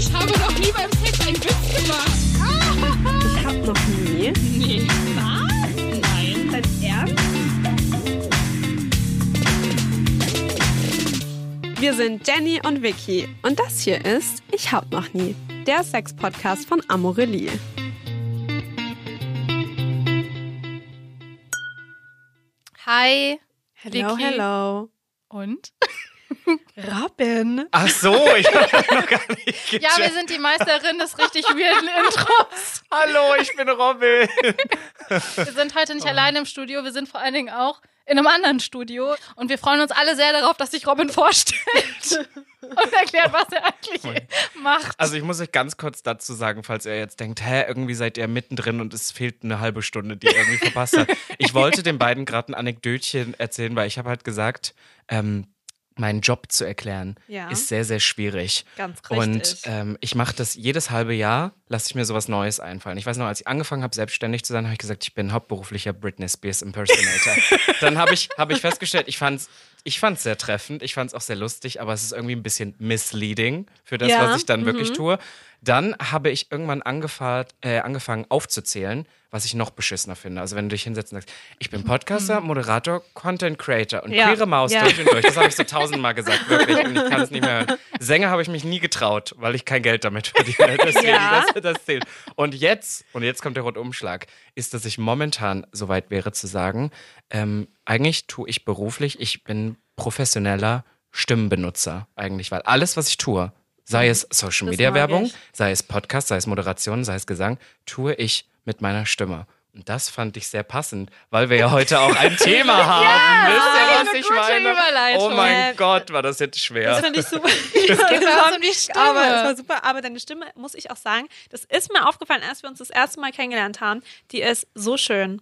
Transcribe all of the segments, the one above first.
Ich habe noch nie beim Sex einen Witz gemacht. Ich hab noch nie. Nee. Was? Nein. Dein Ernst? Wir sind Jenny und Vicky und das hier ist Ich hab noch nie, der Sex-Podcast von Amorelie. Hi. Hello, Vicky. hello. Und? Robin. Ach so, ich habe noch gar nicht gecheckt. Ja, wir sind die Meisterin des richtig weirden Intros. Hallo, ich bin Robin. Wir sind heute nicht alleine im Studio, wir sind vor allen Dingen auch in einem anderen Studio. Und wir freuen uns alle sehr darauf, dass sich Robin vorstellt und erklärt, was er eigentlich macht. Also ich muss euch ganz kurz dazu sagen, falls ihr jetzt denkt, hä, irgendwie seid ihr mittendrin und es fehlt eine halbe Stunde, die ihr irgendwie verpasst hat. Ich wollte den beiden gerade ein Anekdötchen erzählen, weil ich habe halt gesagt, ähm, meinen Job zu erklären Ja. ist sehr, sehr schwierig. Ganz richtig. Und ähm, ich mache das jedes halbe Jahr, lasse ich mir sowas Neues einfallen. Ich weiß noch, als ich angefangen habe, selbstständig zu sein, habe ich gesagt, ich bin hauptberuflicher Britney Spears Impersonator. Dann habe ich, hab ich festgestellt, ich fand es ich fand's sehr treffend, ich fand es auch sehr lustig, aber es ist irgendwie ein bisschen misleading für das, Ja, was ich dann mhm. wirklich tue. Dann habe ich irgendwann angefangen, äh, angefangen aufzuzählen, was ich noch beschissener finde. Also wenn du dich hinsetzt und sagst, ich bin Podcaster, Moderator, Content Creator und Mhm. Ja, queere Maus ja. durch und durch. Das habe ich so tausendmal gesagt, wirklich. Und ich kann es nicht mehr hören. Sänger habe ich mich nie getraut, weil ich kein Geld damit verdiene. Deswegen, Ja. das, das zählt. Und jetzt, und jetzt kommt der Rundumschlag, ist, dass ich momentan soweit wäre zu sagen, ähm, eigentlich tue ich beruflich, ich bin professioneller Stimmenbenutzer eigentlich, weil alles, was ich tue, sei es Social Das Media Werbung, sei es Podcast, sei es Moderation, sei es Gesang, tue ich mit meiner Stimme. Und das fand ich sehr passend, weil wir ja heute auch ein Thema haben. Wisst ihr, was ich meine? Oh mein Gott, war das jetzt schwer. Das finde ich super. Es geht bei uns um die Stimme. Aber es war super. Aber deine Stimme, muss ich auch sagen, das ist mir aufgefallen, als wir uns das erste Mal kennengelernt haben. Die ist so schön.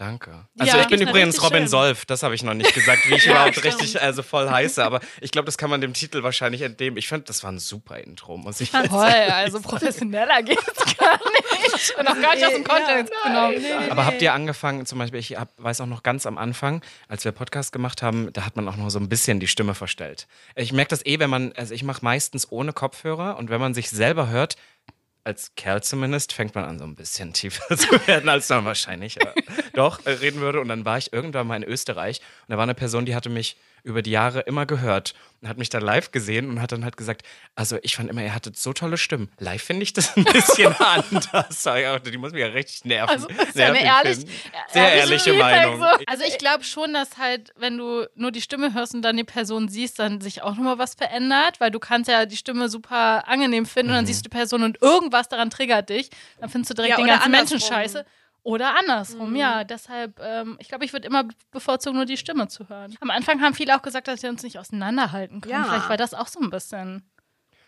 Danke. Ja, Also ich bin übrigens Robin schön. Solf, das habe ich noch nicht gesagt, wie ich überhaupt stimmt. richtig, also voll heiße, aber ich glaube, das kann man dem Titel wahrscheinlich entnehmen. Ich fand, das war ein super Intro, muss ich Toll, also professioneller geht's gar nicht. Und auch gar nicht aus dem Kontext genommen. Aber habt ihr angefangen, zum Beispiel, ich hab, weiß auch noch ganz am Anfang, als wir Podcast gemacht haben, da hat man auch noch so ein bisschen die Stimme verstellt. Ich merke das eh, wenn man, also ich mache meistens ohne Kopfhörer und wenn man sich selber hört, als Kerl zumindest, fängt man an, so ein bisschen tiefer zu werden, als man wahrscheinlich doch äh, reden würde. Und dann war ich irgendwann mal in Österreich und da war eine Person, die hatte mich über die Jahre immer gehört und hat mich da live gesehen und hat dann halt gesagt, also ich fand immer, ihr hattet so tolle Stimmen. Live finde ich das ein bisschen anders. Die muss mich ja richtig nerven. Also, das ist ja eine ehrlich. Sehr ehrliche Feedback Meinung. so. Also ich glaube schon, dass halt, wenn du nur die Stimme hörst und dann die Person siehst, dann sich auch nochmal was verändert, weil du kannst ja die Stimme super angenehm finden und Mhm. dann siehst du die Person und irgendwas daran triggert dich, dann findest du direkt Ja, den ganzen Menschen scheiße. Oder andersrum, Mhm. ja. Deshalb, ähm, ich glaube, ich würde immer bevorzugen, nur die Stimme zu hören. Am Anfang haben viele auch gesagt, dass wir uns nicht auseinanderhalten können. Ja. Vielleicht war das auch so ein bisschen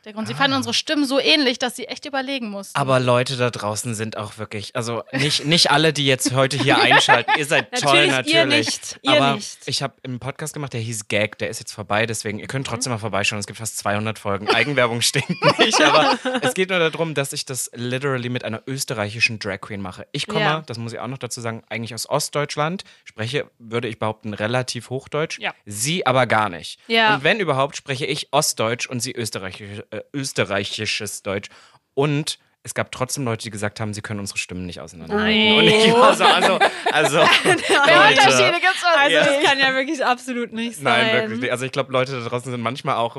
der Grund. Sie fanden unsere Stimmen so ähnlich, dass sie echt überlegen mussten. Ah. Aber Leute da draußen sind auch wirklich, also nicht, nicht alle, die jetzt heute hier einschalten. Ihr seid toll, Natürlich, ihr nicht, ihr Aber nicht. ich habe einen Podcast gemacht, der hieß Gag, der ist jetzt vorbei, deswegen, ihr könnt trotzdem mal vorbeischauen. Es gibt fast 200 Folgen. Eigenwerbung stinkt nicht, aber es geht nur darum, dass ich das literally mit einer österreichischen Drag Queen mache. Ich komme, Ja. das muss ich auch noch dazu sagen, eigentlich aus Ostdeutschland, spreche, würde ich behaupten, relativ Hochdeutsch. Ja. Sie aber gar nicht. Ja. Und wenn überhaupt, spreche ich Ostdeutsch und sie österreichisch, äh, österreichisches Deutsch. Und es gab trotzdem Leute, die gesagt haben, sie können unsere Stimmen nicht auseinanderhalten. Und ich war so, also, also Leute. Unterschiede gibt's auch Also, nicht. das kann ja wirklich absolut nicht sein. Nein, wirklich nicht. Also ich glaube, Leute da draußen sind manchmal auch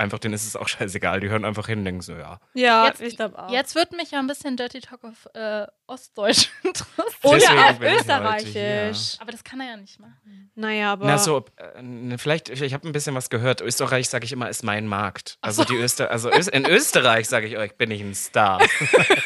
einfach, denen ist es auch scheißegal. Die hören einfach hin und denken so, ja. Ja, Jetzt- ich glaube auch. Jetzt wird mich ja ein bisschen Dirty Talk auf äh, Ostdeutsch interessieren. Oder auf Österreichisch. Aber das kann er ja nicht machen. Naja, aber. Na so, äh, vielleicht, ich, ich habe ein bisschen was gehört. Österreich, sage ich immer, ist mein Markt. Also die Öster also Ös in Österreich, sage ich euch, bin ich ein Star.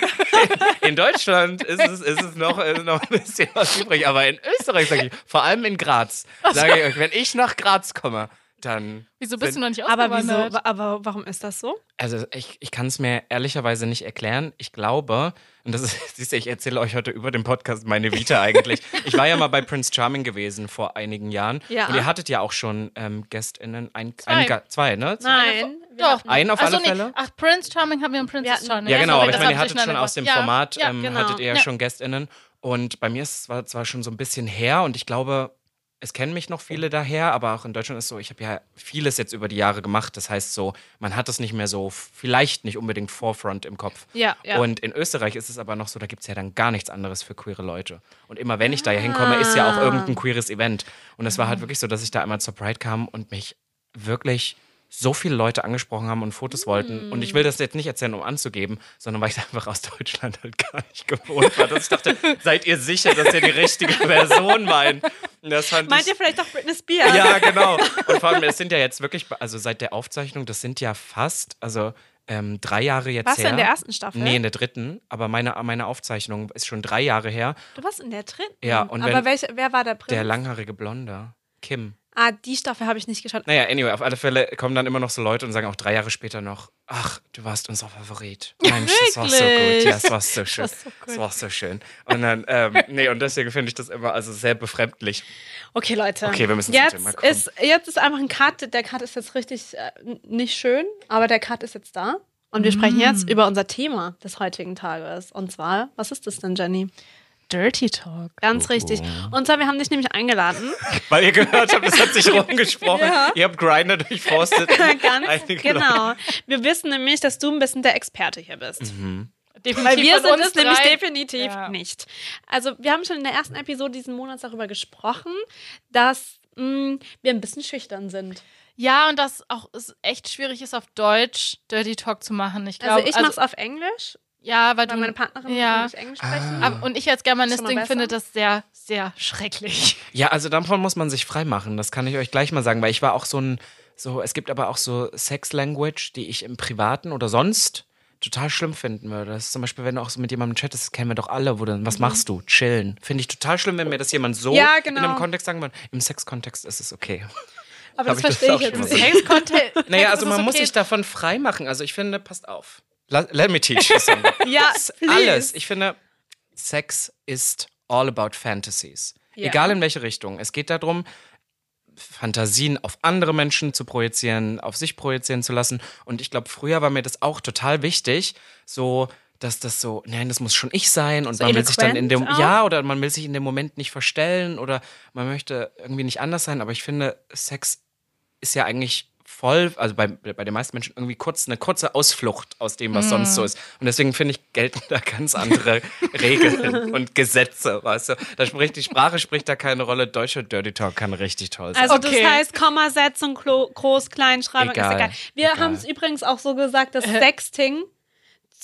in Deutschland ist es, ist es noch, äh, noch ein bisschen was übrig, aber in Österreich, sage ich, vor allem in Graz, sage ich euch, wenn ich nach Graz komme, dann Wieso bist du noch nicht aber wieso? ausgewandert? Aber warum ist das so? Also ich, ich kann es mir ehrlicherweise nicht erklären. Ich glaube, und das ist, siehst du, ich erzähle euch heute über den Podcast meine Vita eigentlich. Ich war ja mal bei Prince Charming gewesen vor einigen Jahren. Ja. Und ihr hattet ja auch schon ähm, GästInnen, ein, Zwei. ein, zwei, ne? Nein. Doch. Ein auf Ach so, alle Fälle? Ach, Prince Charming haben wir einen Princess hatten- Charming. Ja, genau, aber ich meine, ihr hattet schon aus dem gebracht. Format, Ja, ähm, genau. hattet ihr ja Ja. schon GästInnen. Und bei mir ist es zwar, zwar schon so ein bisschen her und ich glaube, es kennen mich noch viele daher, aber auch in Deutschland ist so, ich habe ja vieles jetzt über die Jahre gemacht. Das heißt so, man hat es nicht mehr so, vielleicht nicht unbedingt Forefront im Kopf. Ja, ja. Und in Österreich ist es aber noch so, da gibt es ja dann gar nichts anderes für queere Leute. Und immer wenn ich da hinkomme, ist ja auch irgendein queeres Event. Und es war halt wirklich so, dass ich da einmal zur Pride kam und mich wirklich so viele Leute angesprochen haben und Fotos wollten. Und ich will das jetzt nicht erzählen, um anzugeben, sondern weil ich einfach aus Deutschland halt gar nicht gewohnt war. Dass ich dachte, seid ihr sicher, dass ihr die richtige Person meint? Und das fand Meint ihr vielleicht auch Britney Spears? ja, genau. Und vor allem, es sind ja jetzt wirklich, also seit der Aufzeichnung, das sind ja fast, also ähm, drei Jahre jetzt Warst du her. in der ersten Staffel? Nee, in der dritten. Aber meine, meine Aufzeichnung ist schon drei Jahre her. Du warst in der dritten. Ja, und Aber wenn- welche, wer war der Prinz? Der langhaarige Blonde, Kim. Ah, die Staffel habe ich nicht geschaut. Naja, anyway, auf alle Fälle kommen dann immer noch so Leute und sagen auch drei Jahre später noch, ach, du warst unser Favorit. Mensch, das war so gut. Ja, es war so schön. war so. Das war so schön. Und dann, ähm, nee, und deswegen finde ich das immer also sehr befremdlich. Okay, Leute. Okay, wir müssen zum jetzt Thema kommen. ist Jetzt ist einfach ein Cut. Der Cut ist jetzt richtig äh, nicht schön, aber der Cut ist jetzt da. Und wir sprechen Mm. jetzt über unser Thema des heutigen Tages. Und zwar, was ist das denn, Jenny? Dirty Talk. Ganz richtig. Und zwar, wir haben dich nämlich eingeladen. Weil ihr gehört habt, es hat sich rumgesprochen. Ja. Ihr habt Grinder durchforstet. Ganz genau. Wir wissen nämlich, dass du ein bisschen der Experte hier bist. Definitiv Weil wir sind es nämlich definitiv Ja. nicht. Also wir haben schon in der ersten Episode diesen Monats darüber gesprochen, dass mh, wir ein bisschen schüchtern sind. Ja, und dass auch es echt schwierig ist, auf Deutsch Dirty Talk zu machen. Ich glaube, Also ich mache es auf Englisch, Ja, weil weil du meine Partnerin ja. und ich Englisch sprechen. Aber, und ich als Germanistin finde das sehr, sehr schrecklich. Ja, also davon muss man sich freimachen. Das kann ich euch gleich mal sagen, weil ich war auch so ein, so, es gibt aber auch so Sex-Language, die ich im Privaten oder sonst total schlimm finden würde. Das ist zum Beispiel, wenn du auch so mit jemandem chattest, das kennen wir doch alle, wo dann, was machst du? Chillen. Finde ich total schlimm, wenn mir das jemand so Mhm. Ja, in genau. einem Kontext sagen würde. Im Sex-Kontext ist es okay. Aber das ich das verstehe ich jetzt nicht. gesagt. Sex-Content. Naja, also man es muss okay. sich davon freimachen. Also ich finde, passt auf. Let me teach you something. Ja, alles. Ich finde, Sex ist all about fantasies. Ja. Egal in welche Richtung. Es geht darum, Fantasien auf andere Menschen zu projizieren, auf sich projizieren zu lassen. Und ich glaube, früher war mir das auch total wichtig, so dass das so, nein, das muss schon ich sein und So man will sich dann in dem, auch? ja, oder man will sich in dem Moment nicht verstellen oder man möchte irgendwie nicht anders sein. Aber ich finde, Sex ist ja eigentlich voll, also bei, bei den meisten Menschen irgendwie kurz eine kurze Ausflucht aus dem, was sonst so ist. Und deswegen finde ich, gelten da ganz andere Regeln und Gesetze, weißt du. Da spricht die Sprache spricht da keine Rolle. Deutscher Dirty Talk kann richtig toll sein. Also Okay. das heißt Kommasetzung, Klo- Groß, Kleinschreibung Egal. ist egal. Wir haben es übrigens auch so gesagt, dass Sexting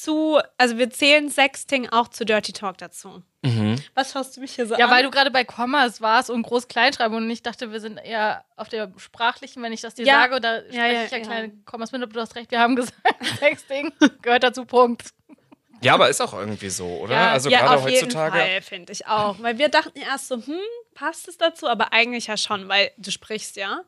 zu, also wir zählen Sexting auch zu Dirty Talk dazu. Mhm. Was schaust du mich hier so Ja, an? weil du gerade bei Kommas warst und Groß-Kleinschreibung und ich dachte, wir sind eher auf der sprachlichen, wenn ich das dir Ja. sage, oder spreche Ja, ja, ich ja ja. kleine Kommas mit, aber du hast recht, wir haben gesagt, Sexting gehört dazu, Punkt. Ja, aber ist auch irgendwie so, oder? Ja, also ja, gerade auf jeden heutzutage. Fall, finde ich auch. Weil wir dachten erst so, hm, passt es dazu? Aber eigentlich ja schon, weil du sprichst ja.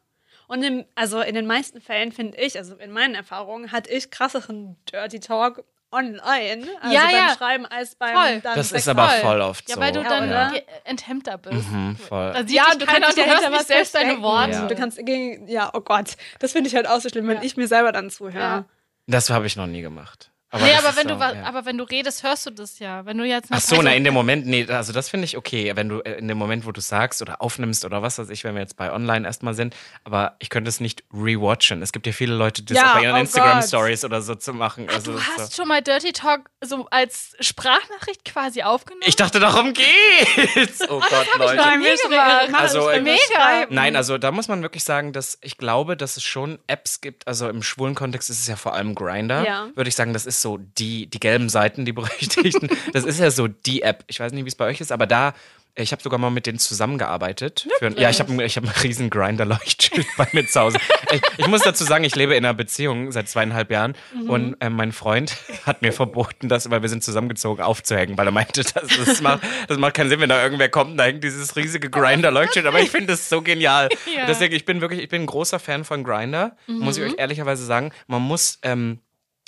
Und im, also in den meisten Fällen finde ich, also in meinen Erfahrungen, hatte ich krasseren Dirty Talk online, also Ja, beim ja. Schreiben als beim Voll. dann Das ist aber Voll. voll oft Ja, so. weil du dann ge- enthemmter bist. Mhm, voll. Da sieht Ja, du kannst dich du ja hörst hinter nicht was selbst deine. Worte. Ja. Du kannst gegen, ja, oh Gott, das finde ich halt auch so schlimm, wenn Ja. ich mir selber dann zuhöre. Ja. Das habe ich noch nie gemacht. Nee, das aber wenn, so, du, ja. aber wenn du redest, hörst du das ja. Wenn du jetzt Ach so, na, Person- in dem Moment, nee, also das finde ich okay, wenn du äh, in dem Moment, wo du sagst oder aufnimmst oder was weiß ich, wenn wir jetzt bei online erstmal sind, aber ich könnte es nicht rewatchen. Es gibt ja viele Leute, die das Ja, auch bei ihren oh Instagram-Stories oder so zu machen. Also, Du so. hast schon mal Dirty Talk so als Sprachnachricht quasi aufgenommen? Ich dachte, darum geht's. Oh Gott, Leute. noch nie gemacht. Also, also, mega. Nein, also da muss man wirklich sagen, dass ich glaube, dass es schon Apps gibt. Also im schwulen Kontext ist es ja vor allem Grinder. Ja. Würde ich sagen, das ist so die, die gelben Seiten, die berüchtigten. das ist ja so die App. Ich weiß nicht, wie es bei euch ist, aber da. Ich habe sogar mal mit denen zusammengearbeitet. Für, ja, ich habe ich hab einen riesen Grinder-Leuchtschild bei mir zu Hause. Ich, ich muss dazu sagen, ich lebe in einer Beziehung seit zweieinhalb Jahren und ähm, mein Freund hat mir verboten, das, weil wir sind zusammengezogen, aufzuhängen, weil er meinte, das, das, macht, das macht keinen Sinn, wenn da irgendwer kommt da hängt dieses riesige Grinder-Leuchtschild. Aber ich finde das so genial. Ja. Deswegen, ich bin wirklich, ich bin ein großer Fan von Grinder, muss ich euch ehrlicherweise sagen. Man muss ähm,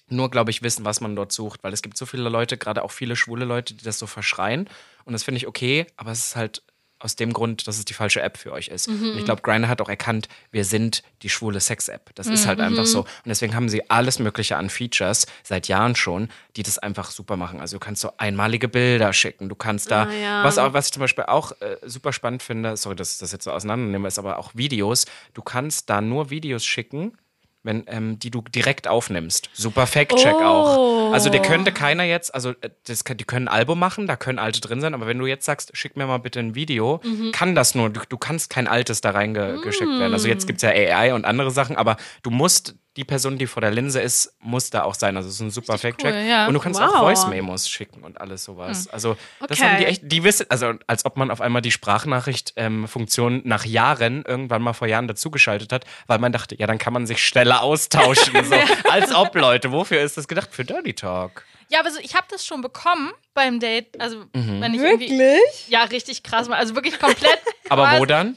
nur, glaube ich, wissen, was man dort sucht, weil es gibt so viele Leute, gerade auch viele schwule Leute, die das so verschreien. Und das finde ich okay, aber es ist halt aus dem Grund, dass es die falsche App für euch ist. Mhm. Und ich glaube, Grindr hat auch erkannt, wir sind die schwule Sex-App. Das ist halt einfach Mhm. so. Und deswegen haben sie alles Mögliche an Features seit Jahren schon, die das einfach super machen. Also du kannst so einmalige Bilder schicken, du kannst da, Ah, ja. was, auch, was ich zum Beispiel auch äh, super spannend finde, sorry, dass ich das jetzt so auseinandernehme, ist aber auch Videos. Du kannst da nur Videos schicken, wenn, ähm, die du direkt aufnimmst. Super Fact-Check Oh. auch. Also dir könnte keiner jetzt, also äh, das, die können ein Album machen, da können alte drin sein, aber wenn du jetzt sagst, schick mir mal bitte ein Video, Mhm. kann das nur, du, du kannst kein altes da reingeschickt werden. Also jetzt gibt's ja AI und andere Sachen, aber du musst, die Person, die vor der Linse ist, muss da auch sein. Also es ist ein super Fact-Check. cool, ja. Und du kannst Wow. auch Voice-Memos schicken und alles sowas. Also das Okay. haben die echt, die wissen, also als ob man auf einmal die Sprachnachricht-Funktion nach Jahren, irgendwann mal vor Jahren dazugeschaltet hat, weil man dachte, ja, dann kann man sich schneller austauschen. so. Als ob, Leute, wofür ist das gedacht? Für Dirty Talk. Ja, aber so, ich habe das schon bekommen beim Date. Also, Mhm. wenn ich irgendwie. Wirklich? Ja, richtig krass. Also wirklich komplett. Aber krass. wo dann?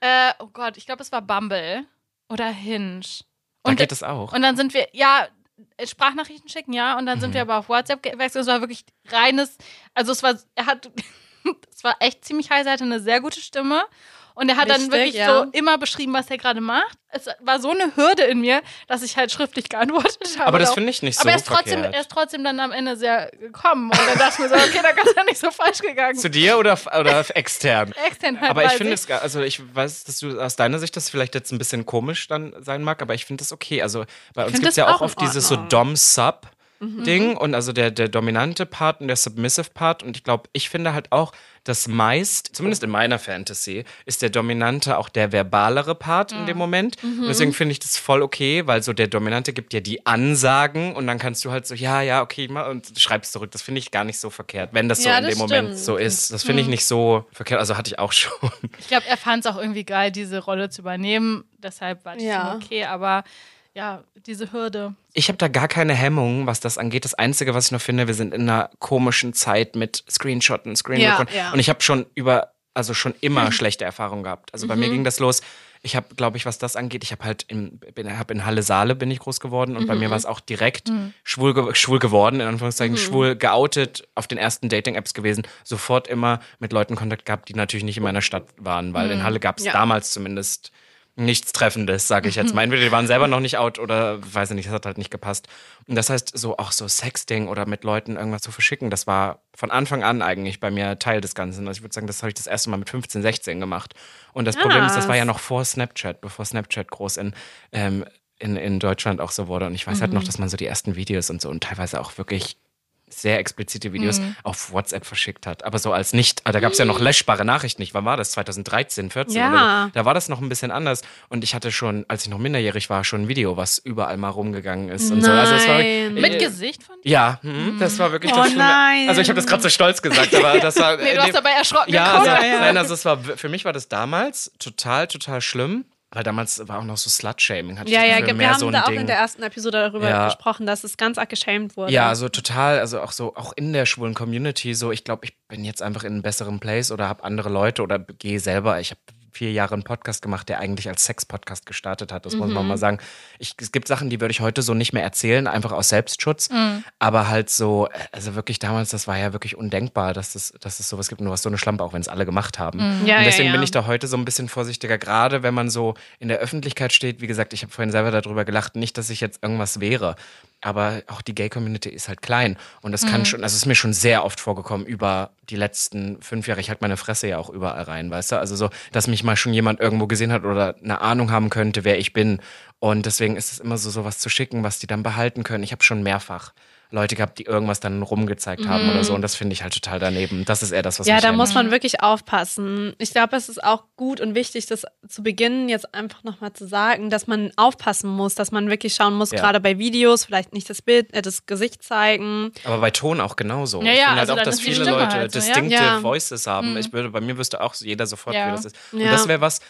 Äh, oh Gott, ich glaube, es war Bumble oder Hinge. Da Und, geht es auch. und dann sind wir, ja, Sprachnachrichten schicken, ja. Und dann sind Mhm. wir aber auf WhatsApp gewechselt. Es war wirklich reines, also es war, er hat, es war echt ziemlich heiß, er hatte eine sehr gute Stimme. Und er hat dann Wichtig, wirklich ja. so immer beschrieben, was er gerade macht. Es war so eine Hürde in mir, dass ich halt schriftlich geantwortet habe. Aber das finde ich nicht so aber er ist, trotzdem, verkehrt. er ist trotzdem dann am Ende sehr gekommen. Und dann dachte ich mir so, okay, da kann es ja nicht so falsch gegangen. Zu dir oder, oder extern? Extern halt, Aber ich finde es, also ich weiß, dass du aus deiner Sicht das vielleicht jetzt ein bisschen komisch dann sein mag, aber ich finde das okay. Also bei uns gibt es ja auch auch oft dieses so Ordnung. Dom-Sub-Ding und also der, der dominante Part und der Submissive Part und ich glaube, ich finde halt auch, dass meist, zumindest in meiner Fantasy, ist der Dominante auch der verbalere Part in dem Moment. Und deswegen finde ich das voll okay, weil so der Dominante gibt ja die Ansagen und dann kannst du halt so, ja, ja, okay, mal und schreibst zurück. Das finde ich gar nicht so verkehrt, wenn das so Ja, in das dem Moment stimmt. so ist. Das finde ich nicht so verkehrt. Also hatte ich auch schon. Ich glaube, er fand es auch irgendwie geil, diese Rolle zu übernehmen. Deshalb war das Ja. ihm okay. Aber ja, diese Hürde. Ich habe da gar keine Hemmung, was das angeht. Das Einzige, was ich noch finde, wir sind in einer komischen Zeit mit Screenshotten, Screen Ja, ja. Und ich habe schon über, also schon immer schlechte Erfahrungen gehabt. Also bei Mhm. mir ging das los. Ich habe, glaube ich, was das angeht, ich habe halt in, bin, hab in Halle Saale bin ich groß geworden und bei Mhm. mir war es auch direkt schwul, ge schwul geworden, in Anführungszeichen Mhm. schwul geoutet, auf den ersten Dating-Apps gewesen, sofort immer mit Leuten Kontakt gehabt, die natürlich nicht in meiner Stadt waren, weil in Halle gab es Mhm. Ja. damals zumindest nichts Treffendes, sage ich jetzt mal. Entweder die waren selber noch nicht out oder weiß ich nicht, das hat halt nicht gepasst. Und das heißt, so auch so Sexting oder mit Leuten irgendwas zu verschicken, das war von Anfang an eigentlich bei mir Teil des Ganzen. Also ich würde sagen, das habe ich das erste Mal mit 15, 16 gemacht. Und das Problem ist, das war ja noch vor Snapchat, bevor Snapchat groß in, ähm, in, in Deutschland auch so wurde. Und ich weiß halt noch, dass man so die ersten Videos und so und teilweise auch wirklich sehr explizite Videos auf WhatsApp verschickt hat. Aber so als nicht, ah, da gab es ja noch löschbare Nachrichten, nicht? Wann war das? 2013, 14 Ja. oder so. Da war das noch ein bisschen anders. Und ich hatte schon, als ich noch minderjährig war, schon ein Video, was überall mal rumgegangen ist. Und so. Also es war, Nein. Mit Äh, Gesicht von dir? ja, hm, das war wirklich Oh das Schlimme. nein. Also ich habe das gerade so stolz gesagt, aber das war. Nee, du hast dabei erschrocken ja, also, Ja, ja. nein, also es war für mich war das damals total, total schlimm. Weil damals war auch noch so Slut-Shaming. Ja, ja, wir haben so da auch Ding. in der ersten Episode darüber Ja. gesprochen, dass es ganz arg geschämt wurde. Ja, also total, also auch so, auch in der schwulen Community, so, ich glaube, ich bin jetzt einfach in einem besseren Place oder habe andere Leute oder gehe selber. Ich habe vier Jahre einen Podcast gemacht, der eigentlich als Sex-Podcast gestartet hat. Das muss man mal sagen. Ich, es gibt Sachen, die würde ich heute so nicht mehr erzählen, einfach aus Selbstschutz. Aber halt so, also wirklich damals, das war ja wirklich undenkbar, dass es, dass es sowas gibt. Und du hast so eine Schlampe, auch wenn es alle gemacht haben. Ja, und deswegen ja, ja. bin ich da heute so ein bisschen vorsichtiger, gerade wenn man so in der Öffentlichkeit steht. Wie gesagt, ich habe vorhin selber darüber gelacht, nicht, dass ich jetzt irgendwas wäre. Aber auch die Gay-Community ist halt klein. Und das kann schon, also es ist mir schon sehr oft vorgekommen über die letzten fünf Jahre. Ich halte meine Fresse ja auch überall rein, weißt du? Also so, dass mich mal schon jemand irgendwo gesehen hat oder eine Ahnung haben könnte, wer ich bin. Und deswegen ist es immer so, sowas zu schicken, was die dann behalten können. Ich habe schon mehrfach Leute gehabt, die irgendwas dann rumgezeigt haben oder so. Und das finde ich halt total daneben. Das ist eher das, was Ja, mich da muss man wirklich aufpassen. Ich glaube, es ist auch gut und wichtig, das zu Beginn jetzt einfach nochmal zu sagen, dass man aufpassen muss, dass man wirklich schauen muss, Ja. gerade bei Videos, vielleicht nicht das Bild, äh, das Gesicht zeigen. Aber bei Ton auch genauso. Ja, ich ja, finde halt also auch, dann dass viele Leute halt so, ja? distinctive Ja. Voices haben. Ich würde, bei mir wüsste auch jeder sofort, Ja. wie das ist. Und Ja. das wäre was,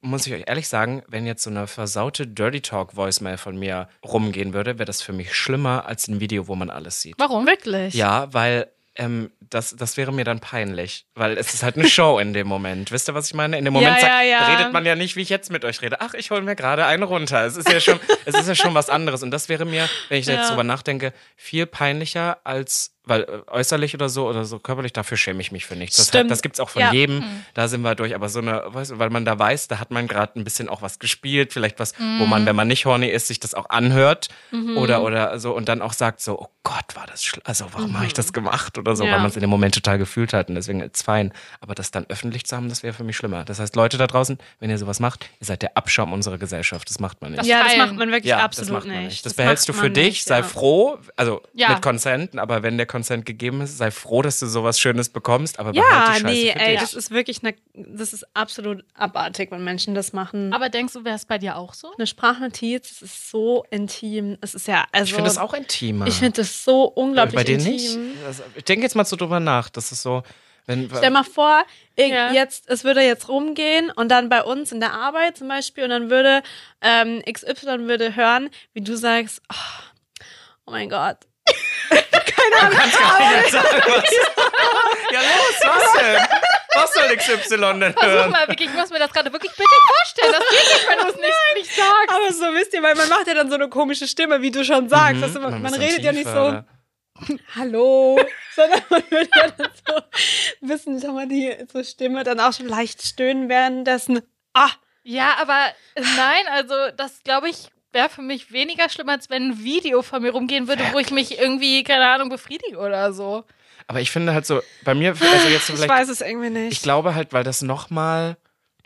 muss ich euch ehrlich sagen, wenn jetzt so eine versaute Dirty Talk Voicemail von mir rumgehen würde, wäre das für mich schlimmer als ein Video, wo man alles sieht. Warum? Wirklich? Ja, weil ähm, das, das wäre mir dann peinlich, weil es ist halt eine Show in dem Moment. Wisst ihr, was ich meine? In dem Moment Ja, sagt- ja, ja. redet man ja nicht, wie ich jetzt mit euch rede. Ach, ich hole mir gerade einen runter. Es ist ja schon, es ist ja schon was anderes. Und das wäre mir, wenn ich jetzt drüber nachdenke, viel peinlicher als weil äh, äußerlich oder so oder so körperlich, dafür schäme ich mich für nichts. Das, Stimmt. das gibt's auch von Ja. jedem. Da sind wir durch. Aber so eine, weißt du, weil man da weiß, da hat man gerade ein bisschen auch was gespielt, vielleicht was, wo man, wenn man nicht horny ist, sich das auch anhört oder oder so und dann auch sagt so, oh Gott, war das schlimm. Also warum habe ich das gemacht oder so, Ja. weil man es in dem Moment total gefühlt hat und deswegen ist fein. Aber das dann öffentlich zu haben, das wäre für mich schlimmer. Das heißt, Leute da draußen, wenn ihr sowas macht, ihr seid der Abschaum unserer Gesellschaft. Das macht man nicht. Das Ja, das macht man wirklich Ja, absolut das macht man nicht. nicht. Das, behältst du für dich, nicht, sei ja. froh, also Ja. mit Consent, aber wenn der Consent gegeben ist, sei froh, dass du sowas Schönes bekommst, aber Ja, die Scheiße nee, für ey, dich. das ist wirklich eine, das ist absolut abartig, wenn Menschen das machen. Aber denkst du, wäre es bei dir auch so? eine Sprachnotiz, das ist so intim. Es ist ja, also. ich finde das auch intimer. Ich finde das so unglaublich bei dir intim. nicht? Also, ich denke jetzt mal so drüber nach, das ist so, wenn Stell mal vor, ich, Ja. jetzt, es würde jetzt rumgehen und dann bei uns in der Arbeit zum Beispiel und dann würde ähm, XY würde hören, wie du sagst, oh, oh mein Gott. ja los, was denn? Was soll XY denn Versuch hören? mal, wirklich, ich muss mir das gerade wirklich bitte vorstellen. Das geht nicht, wenn du es nicht, nicht sagst. Aber so wisst ihr, weil man macht ja dann so eine komische Stimme, wie du schon sagst. Du, man, Man man redet ja nicht so, hallo, sondern man würde ja dann so wissen, schau mal, die so Stimme dann auch schon leicht stöhnen währenddessen. Ah, Ja, aber nein, also das glaube ich wäre für mich weniger schlimm, als wenn ein Video von mir rumgehen würde, wo ich mich irgendwie, keine Ahnung, befriedige oder so. Aber ich finde halt so, bei mir, also jetzt ich vielleicht, weiß es irgendwie nicht. ich glaube halt, weil das nochmal,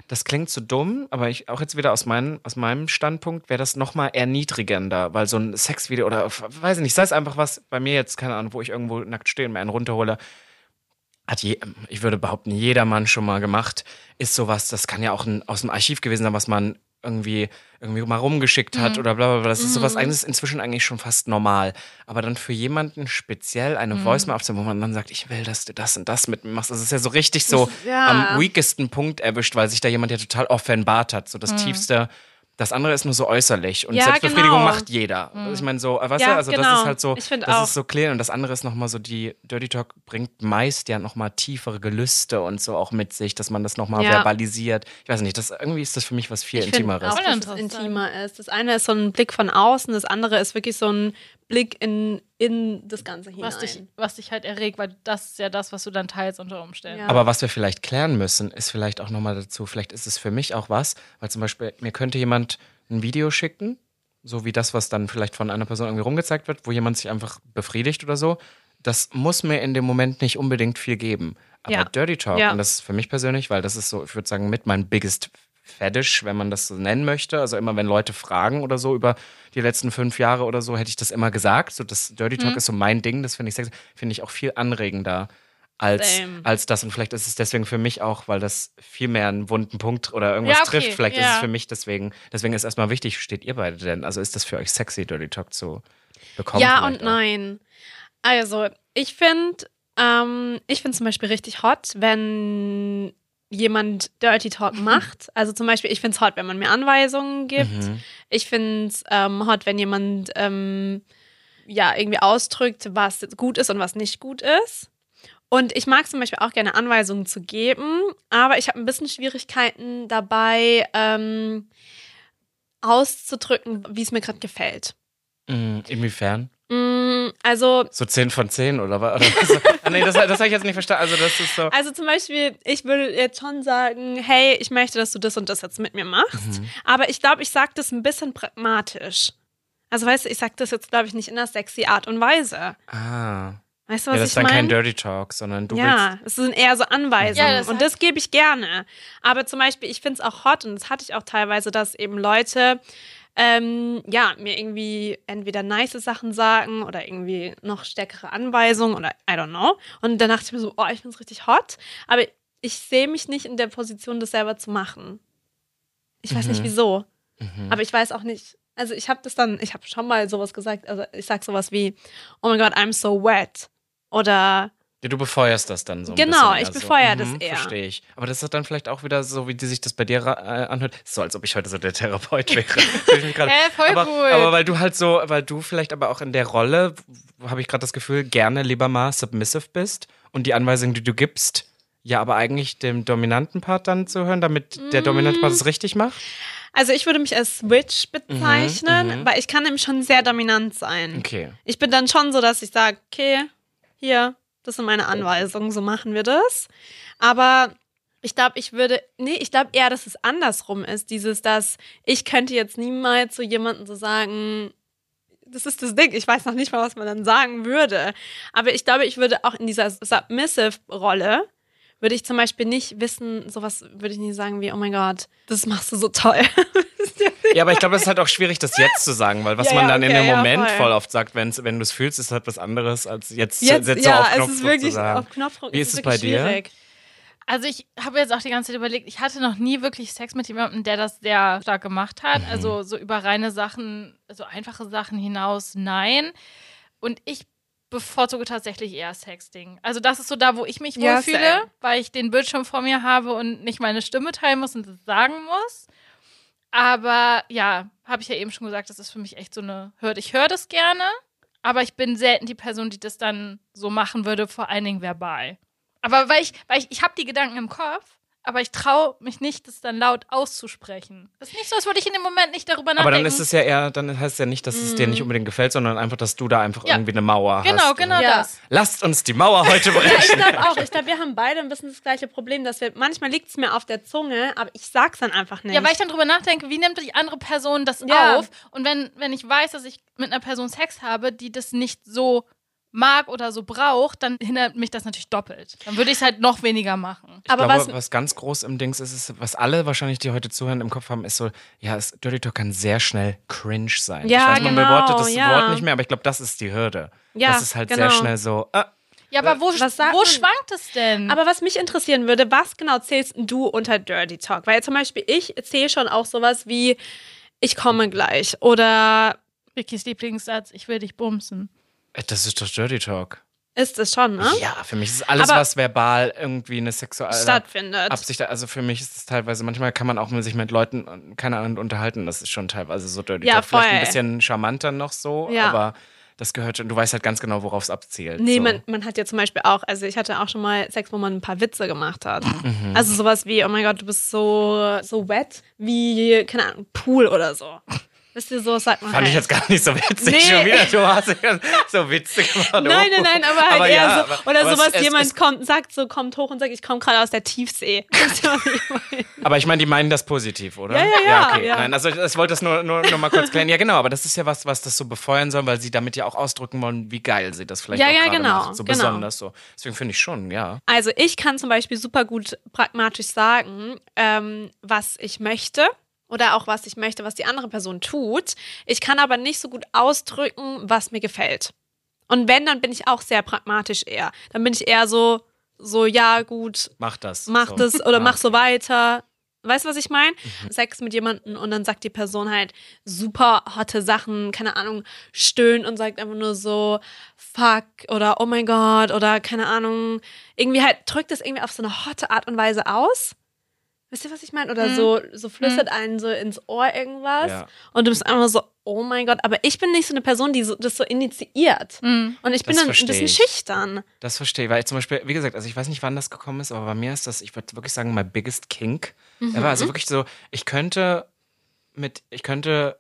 das klingt so dumm, aber ich auch jetzt wieder aus, mein, aus meinem Standpunkt wäre das nochmal erniedrigender, weil so ein Sexvideo oder weiß ich nicht, sei es einfach was bei mir jetzt, keine Ahnung, wo ich irgendwo nackt stehe und mir einen runterhole, hat je, ich würde behaupten, jeder Mann schon mal gemacht, ist sowas, das kann ja auch ein, aus dem Archiv gewesen sein, was man irgendwie, irgendwie mal rumgeschickt hat oder bla bla bla. Das ist sowas eigentlich inzwischen eigentlich schon fast normal. Aber dann für jemanden speziell eine Voice mal aufzunehmen, wo man dann sagt, ich will, dass du das und das mit mir machst. Das ist ja so richtig so Ja. am weakesten Punkt erwischt, weil sich da jemand ja total offenbart hat. So das tiefste. Das andere ist nur so äußerlich. Und Ja, Selbstbefriedigung genau. macht jeder. Also Ich meine, so, weißt Ja, du, also das genau. ist halt so, das auch. ist so clear. Und das andere ist nochmal so, die Dirty Talk bringt meist ja nochmal tiefere Gelüste und so auch mit sich, dass man das nochmal Ja. verbalisiert. Ich weiß nicht, das, irgendwie ist das für mich was viel Ich Intimeres. auch, dass es intimer ist. Das eine ist so ein Blick von außen, das andere ist wirklich so ein Blick in, in das Ganze hinein. Was dich, was dich halt erregt, weil das ist ja das, was du dann teilst unter Umständen. Ja. Aber was wir vielleicht klären müssen, ist vielleicht auch nochmal dazu, vielleicht ist es für mich auch was, weil zum Beispiel, mir könnte jemand ein Video schicken, so wie das, was dann vielleicht von einer Person irgendwie rumgezeigt wird, wo jemand sich einfach befriedigt oder so. Das muss mir in dem Moment nicht unbedingt viel geben. Aber Ja. Dirty Talk, Ja. und das ist für mich persönlich, weil das ist so, ich würde sagen, mit mein biggest Fetish, wenn man das so nennen möchte. Also immer, wenn Leute fragen oder so über die letzten fünf Jahre oder so, hätte ich das immer gesagt. So, das Dirty Mhm. Talk ist so mein Ding, das finde ich, finde ich auch viel anregender als, Same. als das. Und vielleicht ist es deswegen für mich auch, weil das viel mehr einen wunden Punkt oder irgendwas Ja, okay, trifft. Vielleicht ist ja. es für mich deswegen, deswegen ist erstmal wichtig, steht ihr beide denn? Also ist das für euch sexy, Dirty Talk zu bekommen? Ja und auch? nein. Also, ich finde, ähm, ich finde zum Beispiel richtig hot, wenn jemand Dirty Talk macht. Also zum Beispiel, ich finde es hot, wenn man mir Anweisungen gibt. Mhm. Ich finde es ähm, hot, wenn jemand ähm, ja irgendwie ausdrückt, was gut ist und was nicht gut ist. Und ich mag zum Beispiel auch gerne Anweisungen zu geben, aber ich habe ein bisschen Schwierigkeiten dabei, ähm, auszudrücken, wie es mir gerade gefällt. Mhm. Inwiefern? Mm, Also, So 10 von 10 oder was? Oder was? ah, nee, das, das habe ich jetzt nicht verstanden. Also das ist so. also zum Beispiel, ich würde jetzt schon sagen, hey, ich möchte, dass du das und das jetzt mit mir machst. Aber ich glaube, ich sage das ein bisschen pragmatisch. Also weißt du, ich sage das jetzt, glaube ich, nicht in einer sexy Art und Weise. Ah. Weißt du, Ja, was das ist ich dann kein meine? Dirty Talk, sondern du Ja, es sind eher so Anweisungen. Ja, das und das gebe ich gerne. Aber zum Beispiel, ich finde es auch hot und das hatte ich auch teilweise, dass eben Leute ähm, ja, mir irgendwie entweder nice Sachen sagen oder irgendwie noch stärkere Anweisungen oder I don't know. Und dann dachte ich mir so, oh, ich es richtig hot. Aber ich sehe mich nicht in der Position, das selber zu machen. Ich weiß nicht Mhm. wieso. willst. Mhm. Aber ich weiß auch nicht. Also ich habe das dann, ich habe schon mal sowas gesagt. Also ich sag sowas wie, oh mein Gott, I'm so wet. Oder Ja, du befeuerst das dann so. Ein Genau, bisschen ich eher so. befeuere das Mhm, eher. Verstehe ich. Aber das ist dann vielleicht auch wieder so, wie die sich das bei dir äh, anhört. So, als ob ich heute so der Therapeut wäre. Fühl ich mich gerade- Hä, voll aber, gut. aber weil du halt so, weil du vielleicht aber auch in der Rolle, habe ich gerade das Gefühl, gerne lieber mal submissive bist und die Anweisungen, die du gibst, ja, aber eigentlich dem dominanten Part dann zu hören, damit der dominante Part es richtig macht. Also ich würde mich als Switch bezeichnen, Mhm, mhm. weil ich kann nämlich schon sehr dominant sein. Okay. Ich bin dann schon so, dass ich sage, okay, hier, das sind meine Anweisungen, so machen wir das. Aber ich glaube, ich würde, nee, ich glaube eher, dass es andersrum ist. Dieses, dass ich könnte jetzt niemals zu jemandem so sagen, das ist das Ding, ich weiß noch nicht mal, was man dann sagen würde. Aber ich glaube, ich würde auch in dieser Submissive-Rolle, würde ich zum Beispiel nicht wissen, sowas würde ich nicht sagen wie, oh mein Gott, das machst du so toll. Ja, aber ich glaube, es ist halt auch schwierig, das jetzt zu sagen, weil was Ja, man ja, dann in okay, dem ja, Moment voll. voll oft sagt, wenn's, wenn du es fühlst, ist halt was anderes als jetzt, Jetzt, Sätze ja, auf es Knopfdruck ist wirklich zu sagen. auf Knopfdruck. Wie es ist es bei dir? schwierig. Also ich habe jetzt auch die ganze Zeit überlegt, ich hatte noch nie wirklich Sex mit jemandem, der das sehr stark gemacht hat. Mhm. Also so über reine Sachen, so einfache Sachen hinaus, nein. Und ich bevorzuge tatsächlich eher Sexting. Also das ist so da, wo ich mich Ja, wohlfühle, same. weil ich den Bildschirm vor mir habe und nicht meine Stimme teilen muss und das sagen muss. Aber ja, habe ich ja eben schon gesagt, das ist für mich echt so eine Hürde. Ich höre das gerne, aber ich bin selten die Person, die das dann so machen würde, vor allen Dingen verbal. Aber weil ich, weil ich, ich habe die Gedanken im Kopf, aber ich traue mich nicht, das dann laut auszusprechen. Das ist nicht so, als würde ich in dem Moment nicht darüber nachdenken. Aber dann ist es ja eher, dann heißt es ja nicht, dass es dir nicht unbedingt gefällt, sondern einfach, dass du da einfach Ja. irgendwie eine Mauer Genau, hast. genau Ja. das. Lasst uns die Mauer heute Ja, ich brechen. glaube auch. Ich glaube, wir haben beide ein bisschen das gleiche Problem, dass wir manchmal liegt es mir auf der Zunge, aber ich sag's dann einfach nicht. Ja, weil ich dann drüber nachdenke, wie nimmt die andere Person das Ja. auf? Und wenn, wenn ich weiß, dass ich mit einer Person Sex habe, die das nicht so mag oder so braucht, dann hindert mich das natürlich doppelt. Dann würde ich es halt noch weniger machen. Ich Aber glaube, was- was, ganz groß im Dings ist, ist, was alle wahrscheinlich, die heute zuhören, im Kopf haben, ist so, ja, es, Dirty Talk kann sehr schnell cringe sein. Ja, ich weiß, man genau, bewortet das ja. Wort nicht mehr, aber ich glaube, das ist die Hürde. Ja, das ist halt genau. sehr schnell so, ah, Ja, aber wo, Was sagt wo man? schwankt es denn? Aber was mich interessieren würde, was genau zählst du unter Dirty Talk? Weil zum Beispiel ich zähle schon auch sowas wie, ich komme gleich oder Vickys Lieblingssatz, ich will dich bumsen. Äh, das ist doch Dirty Talk. ist es schon, ne? Ja, für mich ist alles, Aber- was verbal irgendwie eine sexuelle Stattfindet. Absicht, also für mich ist es teilweise, manchmal kann man auch mit sich mit Leuten, keine Ahnung, unterhalten, das ist schon teilweise so Dirty Ja, Talk. Vielleicht voll. ein bisschen charmanter noch so, Ja. aber das gehört schon, du weißt halt ganz genau, worauf es abzielt. Nee, so. man, man hat ja zum Beispiel auch, also ich hatte auch schon mal Sex, wo man ein paar Witze gemacht hat. Mhm. Also sowas wie, oh mein Gott, du bist so, so wet wie, keine Ahnung, Pool oder so. Wisst ihr, so sagt man Fand halt. ich jetzt gar nicht so witzig Nee. schon wieder. Du hast ja so Witze gemacht. Nein, nein, nein, aber halt Aber eher ja, so. Oder aber sowas, es- jemand es- kommt, sagt so, kommt hoch und sagt, ich komme gerade aus der Tiefsee. Ich? Aber ich meine, die meinen das positiv, oder? Ja, ja, ja, okay. ja. Nein, also ich wollte das nur, nur, nur mal kurz klären. Ja, genau, aber das ist ja was, was das so befeuern soll, weil sie damit ja auch ausdrücken wollen, wie geil sie das vielleicht Ja, auch ja, genau, macht. So genau. besonders so. Deswegen finde ich schon, ja. Also ich kann zum Beispiel super gut pragmatisch sagen, ähm, was ich möchte oder auch was ich möchte, was die andere Person tut. Ich kann aber nicht so gut ausdrücken, was mir gefällt. Und wenn, dann bin ich auch sehr pragmatisch eher. Dann bin ich eher so, so ja gut, Mach das. mach so. das oder mach so weiter. Weißt du, was ich meine? Sex mit jemandem und dann sagt die Person halt super hotte Sachen, keine Ahnung, stöhnt und sagt einfach nur so fuck oder oh mein Gott oder keine Ahnung. Irgendwie halt drückt es irgendwie auf so eine hotte Art und Weise aus. Wisst ihr, was ich meine? Oder Mhm. so, so flüstert einen so ins Ohr irgendwas. Ja. Und du bist einfach so, oh mein Gott. Aber ich bin nicht so eine Person, die so, das so initiiert. Mhm. Und ich bin Das dann ein bisschen ich. schüchtern. Das verstehe ich, weil ich zum Beispiel, wie gesagt, also ich weiß nicht, wann das gekommen ist, aber bei mir ist das, ich würde wirklich sagen, my biggest kink. Mhm. Er war also wirklich so, ich könnte mit, ich könnte,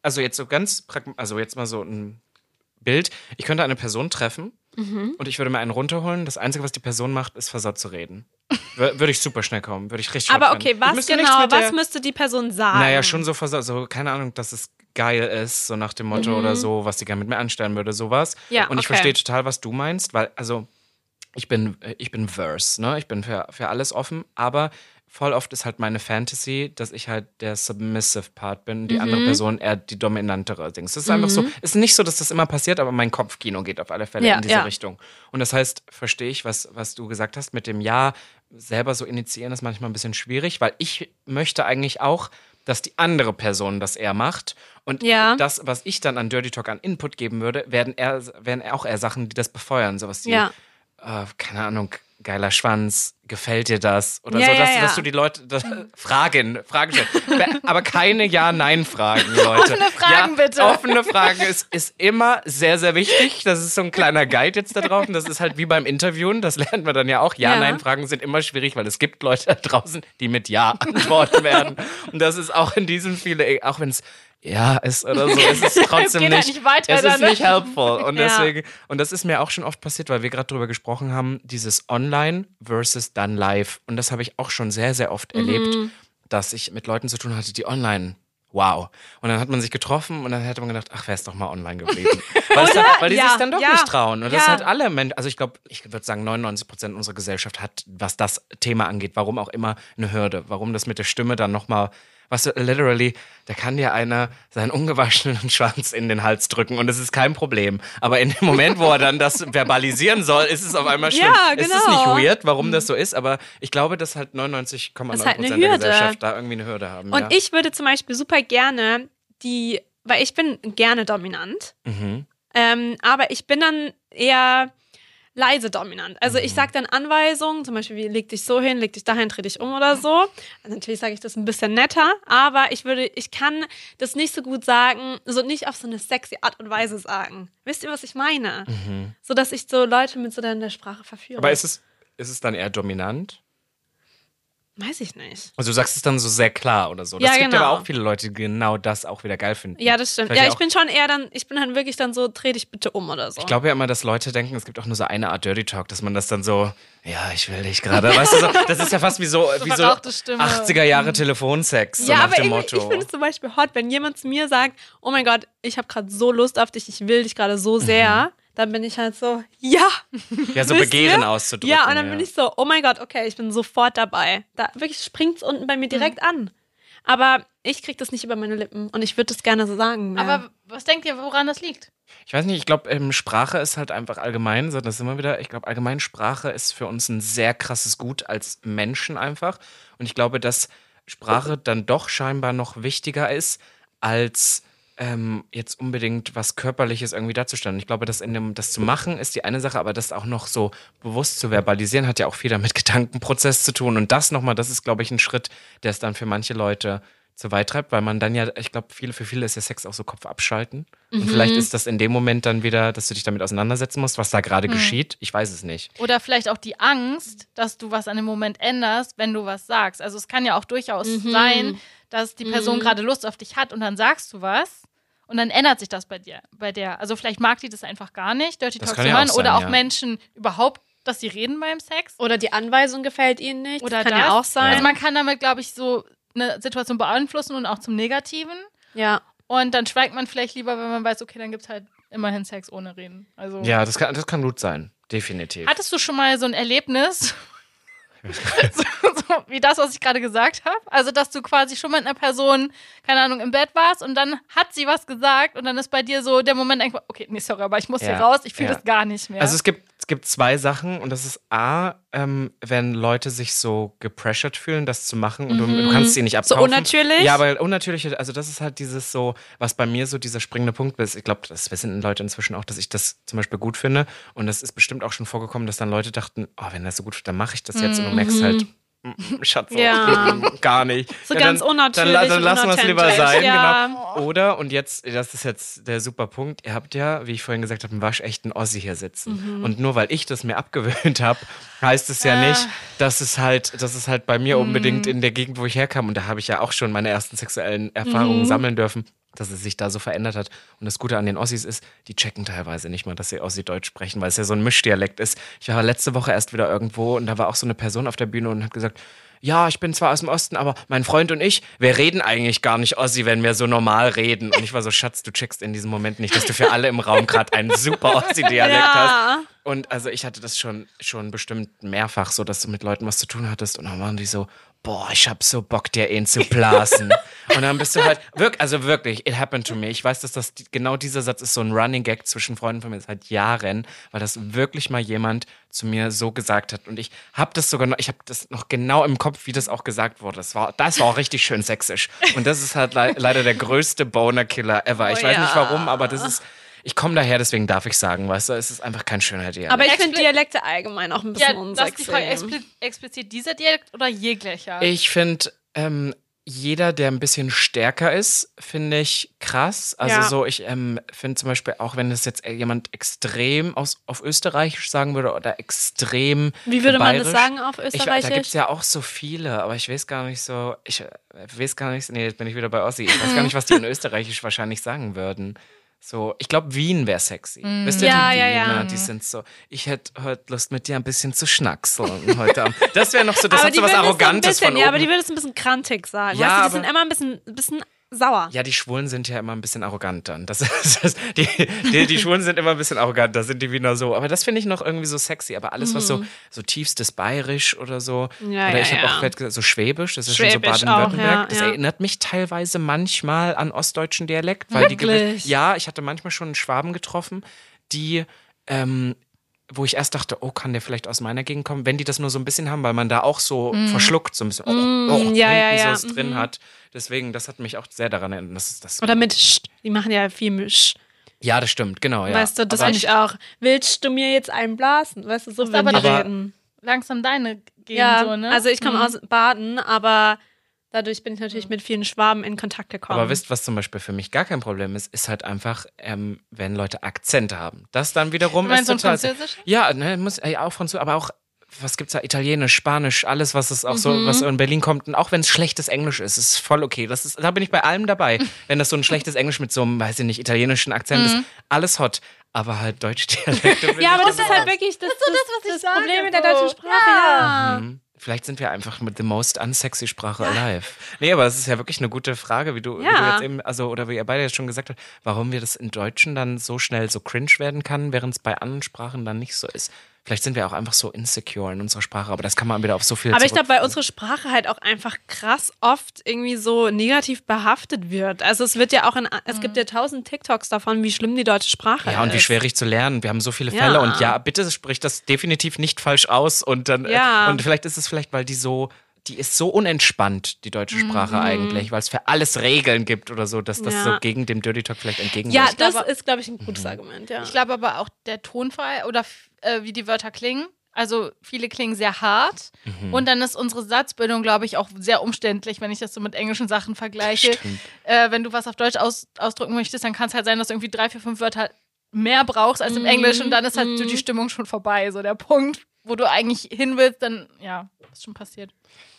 also jetzt so ganz, pragma- also jetzt mal so ein Bild, ich könnte eine Person treffen Mhm. und ich würde mir einen runterholen. Das Einzige, was die Person macht, ist versaut zu reden. Wür- Würde ich super schnell kommen, würde ich richtig Aber okay, was genau, der- was müsste die Person sagen? Naja, schon so so, keine Ahnung, dass es geil ist, so nach dem Motto oder so, was die gerne mit mir anstellen würde, sowas. Mhm. Ja, Und ich okay. verstehe total, was du meinst, weil, also, ich bin, ich bin verse, ne? Ich bin für, für alles offen, aber voll oft ist halt meine Fantasy, dass ich halt der submissive Part bin, die Mhm. andere Person eher die dominantere Dings. Das ist einfach so, ist nicht so, dass das immer passiert, aber mein Kopfkino geht auf alle Fälle Ja, in diese ja. Richtung. Und das heißt, verstehe ich, was, was du gesagt hast mit dem Ja, selber so initiieren ist manchmal ein bisschen schwierig, weil ich möchte eigentlich auch, dass die andere Person das eher macht. Und Ja. das, was ich dann an Dirty Talk an Input geben würde, werden, eher, werden auch eher Sachen, die das befeuern. Sowas wie, Ja. äh, keine Ahnung, geiler Schwanz, gefällt dir das? Oder Ja, so, ja, dass, ja. dass du die Leute das, Fragen, Fragen stellst. Aber keine Ja-Nein-Fragen, Leute. Offene Fragen, ja, bitte. Offene Fragen ist, ist immer sehr, sehr wichtig. Das ist so ein kleiner Guide jetzt da drauf. Und das ist halt wie beim Interviewen, das lernt man dann ja auch. Ja. Ja-Nein-Fragen sind immer schwierig, weil es gibt Leute da draußen, die mit Ja antworten werden. Und das ist auch in diesem viele, auch wenn es ja ist oder so, es ist trotzdem geht halt nicht, nicht weiter es ist nicht helpful. Und Ja. deswegen, und das ist mir auch schon oft passiert, weil wir gerade drüber gesprochen haben, dieses Online versus dann live. Und das habe ich auch schon sehr, sehr oft erlebt, dass ich mit Leuten zu tun hatte, die online Wow. Und dann hat man sich getroffen und dann hätte man gedacht, ach, wär's doch mal online geblieben. Weil, es dann, weil die Ja, sich dann doch ja, nicht trauen. Und das ja. hat alle Menschen, also ich glaube, ich würde sagen, 99 Prozent unserer Gesellschaft hat, was das Thema angeht, warum auch immer, eine Hürde. Warum das mit der Stimme dann nochmal, was literally, da kann dir einer seinen ungewaschenen Schwanz in den Hals drücken und das ist kein Problem. Aber in dem Moment, wo er dann das verbalisieren soll, ist es auf einmal schlimm. Ja, Es ist genau. nicht weird, warum das so ist, aber ich glaube, dass halt 99,9 Das ist Prozent halt eine der. Gesellschaft da irgendwie eine Hürde haben. Und ja. ich würde zum Beispiel super gerne die, weil ich bin gerne dominant, Mhm. ähm, aber ich bin dann eher leise dominant. Also Mhm. ich sage dann Anweisungen, zum Beispiel wie leg dich so hin, leg dich dahin, dreh dich um oder so. Also natürlich sage ich das ein bisschen netter, aber ich würde, ich kann das nicht so gut sagen, so nicht auf so eine sexy Art und Weise sagen. Wisst ihr, was ich meine? So dass ich so Leute mit so der, Sprache verführe. Mhm. Aber ist es, ist es dann eher dominant? Weiß ich nicht. Also du sagst es dann so sehr klar oder so. Das Ja, gibt genau. aber auch viele Leute, die genau das auch wieder geil finden. Ja, das stimmt. Vielleicht Ja, ich bin schon eher dann, ich bin dann wirklich dann so, dreh dich bitte um oder so. Ich glaube ja immer, dass Leute denken, es gibt auch nur so eine Art Dirty Talk, dass man das dann so, ja, ich will dich gerade. Weißt du, so, das ist ja fast wie so, wie so Stimme. 80er Jahre Telefonsex. So ja, nach aber Motto. ich finde es zum Beispiel hot, wenn jemand zu mir sagt, oh mein Gott, ich habe gerade so Lust auf dich, ich will dich gerade so sehr, dann bin ich halt so, ja. ja, so Begehren ihr? auszudrücken. Ja, und dann bin ich so, oh mein Gott, okay, ich bin sofort dabei. Da wirklich springt es unten bei mir direkt an. Aber ich krieg das nicht über meine Lippen und ich würde das gerne so sagen. Ja. Aber was denkt ihr, woran das liegt? Ich weiß nicht, ich glaube, ähm, Sprache ist halt einfach allgemein, so, das ist immer wieder, ich glaube, allgemein Sprache ist für uns ein sehr krasses Gut als Menschen einfach. Und ich glaube, dass Sprache dann doch scheinbar noch wichtiger ist, als ähm, jetzt unbedingt was Körperliches irgendwie darzustellen. Ich glaube, dass in dem, das zu machen ist die eine Sache, aber das auch noch so bewusst zu verbalisieren, hat ja auch viel damit Gedankenprozess zu tun. Und das nochmal, das ist, glaube ich, ein Schritt, der es dann für manche Leute zu weit treibt, weil man dann ja, ich glaube, viele, für viele ist ja Sex auch so Kopf abschalten. Und vielleicht ist das in dem Moment dann wieder, dass du dich damit auseinandersetzen musst, was da gerade geschieht. Ich weiß es nicht. Oder vielleicht auch die Angst, dass du was an dem Moment änderst, wenn du was sagst. Also es kann ja auch durchaus sein, dass die Person gerade Lust auf dich hat und dann sagst du was und dann ändert sich das bei dir, bei der. Also vielleicht mag die das einfach gar nicht, Dirty Das Talk zu ja hören. oder auch ja. Menschen überhaupt, dass sie reden beim Sex. oder die Anweisung gefällt ihnen nicht. Oder das kann das. ja auch sein. Also man kann damit, glaube ich, so eine Situation beeinflussen und auch zum Negativen. ja. Und dann schweigt man vielleicht lieber, wenn man weiß, okay, dann gibt es halt immerhin Sex ohne Reden. Also Ja, das kann, das kann gut sein. Definitiv. Hattest du schon mal so ein Erlebnis, so, so wie das, was ich gerade gesagt habe? Also, dass du quasi schon mit einer Person, keine Ahnung, im Bett warst und dann hat sie was gesagt und dann ist bei dir so der Moment, okay, nee, sorry, aber ich muss hier Ja, raus, ich fühle ja. das gar nicht mehr. Also es gibt, es gibt zwei Sachen und das ist A, ähm, wenn Leute sich so gepressured fühlen, das zu machen und du, du kannst sie nicht Mhm. So abkaufen. unnatürlich? Ja, aber unnatürlich, also das ist halt dieses so, was bei mir so dieser springende Punkt ist. Ich glaube, das wissen Leute inzwischen auch, dass ich das zum Beispiel gut finde und das ist bestimmt auch schon vorgekommen, dass dann Leute dachten, oh, wenn das so gut, dann mache ich das jetzt und du merkst halt, mm, Schatz. Ja. gar nicht. So ganz dann, unnatürlich Dann, dann lassen wir es lieber sein, ja. genau. Oder, und jetzt, das ist jetzt der super Punkt, ihr habt ja, wie ich vorhin gesagt habe, einen waschechten Ossi hier sitzen. Mhm. Und nur weil ich das mir abgewöhnt habe, heißt es ja Ah. nicht, dass es halt, dass es halt bei mir Mhm. unbedingt in der Gegend, wo ich herkam, und da habe ich ja auch schon meine ersten sexuellen Erfahrungen Mhm. sammeln dürfen, dass es sich da so verändert hat. Und das Gute an den Ossis ist, die checken teilweise nicht mal, dass sie Ossi-Deutsch sprechen, weil es ja so ein Mischdialekt ist. Ich war letzte Woche erst wieder irgendwo und da war auch so eine Person auf der Bühne und hat gesagt, ja, ich bin zwar aus dem Osten, aber mein Freund und ich, wir reden eigentlich gar nicht Ossi, wenn wir so normal reden. Und ich war so, Schatz, du checkst in diesem Moment nicht, dass du für alle im Raum gerade einen super Ossi-Dialekt hast. Ja. Und also ich hatte das schon, schon bestimmt mehrfach so, dass du mit Leuten was zu tun hattest und dann waren die so, boah, ich hab so Bock, dir ihn zu blasen. und dann bist du halt, wirklich, also wirklich, it happened to me. Ich weiß, dass das genau dieser Satz ist so ein Running Gag zwischen Freunden von mir seit Jahren, weil das wirklich mal jemand zu mir so gesagt hat. Und ich habe das sogar noch, ich habe das noch genau im Kopf, wie das auch gesagt wurde. Das war, das war auch richtig schön sächsisch. Und das ist halt le leider der größte Boner-Killer ever. Ich Oh weiß nicht ja. warum, aber das ist, ich komme daher, deswegen darf ich sagen, weißt du, es ist einfach kein schöner Dialekt. Aber ich finde Dialekte allgemein auch ein bisschen Ja, das ist die Frage, unsexy. expli explizit dieser Dialekt oder jeglicher? Ich finde, ähm, jeder, der ein bisschen stärker ist, finde ich krass. Also Ja. so, ich ähm, finde zum Beispiel auch, wenn es jetzt jemand extrem aus, auf Österreichisch sagen würde oder extrem Wie würde man das sagen auf Ich, da Österreichisch? gibt es ja auch so viele, aber ich weiß gar nicht so, ich äh, weiß gar nicht, nee, jetzt bin ich wieder bei Ossi. Ich weiß gar nicht, was die in Österreichisch wahrscheinlich sagen würden. So, ich glaube, Wien wäre sexy. Wisst ihr, Ja, die ja, ja. Wiener, die sind so, ich hätte heute Lust mit dir ein bisschen zu schnackseln heute Abend. Das wäre noch so, das aber hat so was Arrogantes ein bisschen, von Ja, aber oben. die würde es ein bisschen krantig sagen. Ja, weißt du, die sind immer ein bisschen, ein bisschen sauer. Ja, die Schwulen sind ja immer ein bisschen arrogant dann. Das ist, das, die, die, die Schwulen sind immer ein bisschen arrogant, da sind die Wiener so. Aber das finde ich noch irgendwie so sexy. Aber alles, was so, so tiefstes Bayerisch oder so, Mhm. Ja, oder ja, ich habe ja. auch gesagt, so Schwäbisch, das ist schon so Schwäbisch Baden-Württemberg. ja, das ja. erinnert mich teilweise manchmal an ostdeutschen Dialekt. Weil die Wirklich? gewi- Ja, ich hatte manchmal schon einen Schwaben getroffen, die ähm, wo ich erst dachte, oh, kann der vielleicht aus meiner Gegend kommen, wenn die das nur so ein bisschen haben, weil man da auch so verschluckt, so ein bisschen, oh, oh, Mhm. ja, ja, hinten ja, so es drin hat. Deswegen, das hat mich auch sehr daran erinnert. Das, ist- das, Oder mit Sch. Die machen ja viel mit Sch. ja, das stimmt, genau. Ja. Weißt du, das finde ich auch. Willst du mir jetzt einen blasen? Weißt du, so wenn aber die reden. Langsam deine Gegend Ja, so, ne? also ich komme Mhm. aus Baden, aber dadurch bin ich natürlich mit vielen Schwaben in Kontakt gekommen. Aber wisst, was zum Beispiel für mich gar kein Problem ist, ist halt einfach, ähm, wenn Leute Akzente haben. Das dann wiederum Du meinst ist so ein total. Französischer? Ja, ne, muss ja auch Französisch, aber auch was gibt's da? Italienisch, Spanisch, alles, was es auch so, Mhm. was in Berlin kommt. Und auch wenn es schlechtes Englisch ist, ist voll okay. Das ist, da bin ich bei allem dabei. wenn das so ein schlechtes Englisch mit so einem, weiß ich nicht, italienischen Akzent Mhm. ist, alles hot. Aber halt Deutsch-Dialekte. ja, aber das ist halt wirklich das, das, was ich das sage, Problem mit der so. deutschen Sprache. Ja. Mhm. Vielleicht sind wir einfach mit the most unsexy Sprache alive. Nee, aber es ist ja wirklich eine gute Frage, wie du, wie du Ja. jetzt eben, also, oder wie ihr beide jetzt schon gesagt habt, warum wir das in Deutschen dann so schnell so cringe werden kann, während es bei anderen Sprachen dann nicht so ist. Vielleicht sind wir auch einfach so insecure in unserer Sprache, aber das kann man wieder auf so viel Aber ich glaube, weil unsere Sprache halt auch einfach krass oft irgendwie so negativ behaftet wird. Also es wird ja auch in, es gibt ja tausend TikToks davon, wie schlimm die deutsche Sprache Ja, und wie ist. schwierig zu lernen. Wir haben so viele Ja. Fälle und ja, bitte sprich das definitiv nicht falsch aus und dann Ja. äh, und vielleicht ist es vielleicht, weil die so die ist so unentspannt, die deutsche Sprache eigentlich, weil es für alles Regeln gibt oder so, dass das Mhm. Ja. so gegen dem Dirty Talk vielleicht Ja, entgegenwirkt. das glaube- ist, glaube ich, ein gutes Argument, ja. Ich glaube aber auch der Tonfall oder äh, wie die Wörter klingen. Also viele klingen sehr hart. Mhm. Und dann ist unsere Satzbildung, glaube ich, auch sehr umständlich, wenn ich das so mit englischen Sachen vergleiche. Äh, wenn du was auf Deutsch aus, ausdrücken möchtest, dann kann es halt sein, dass du irgendwie drei, vier, fünf Wörter mehr brauchst als im Englisch und dann ist halt so die Stimmung schon vorbei. So der Punkt, wo du eigentlich hin willst, dann, ja, ist schon passiert.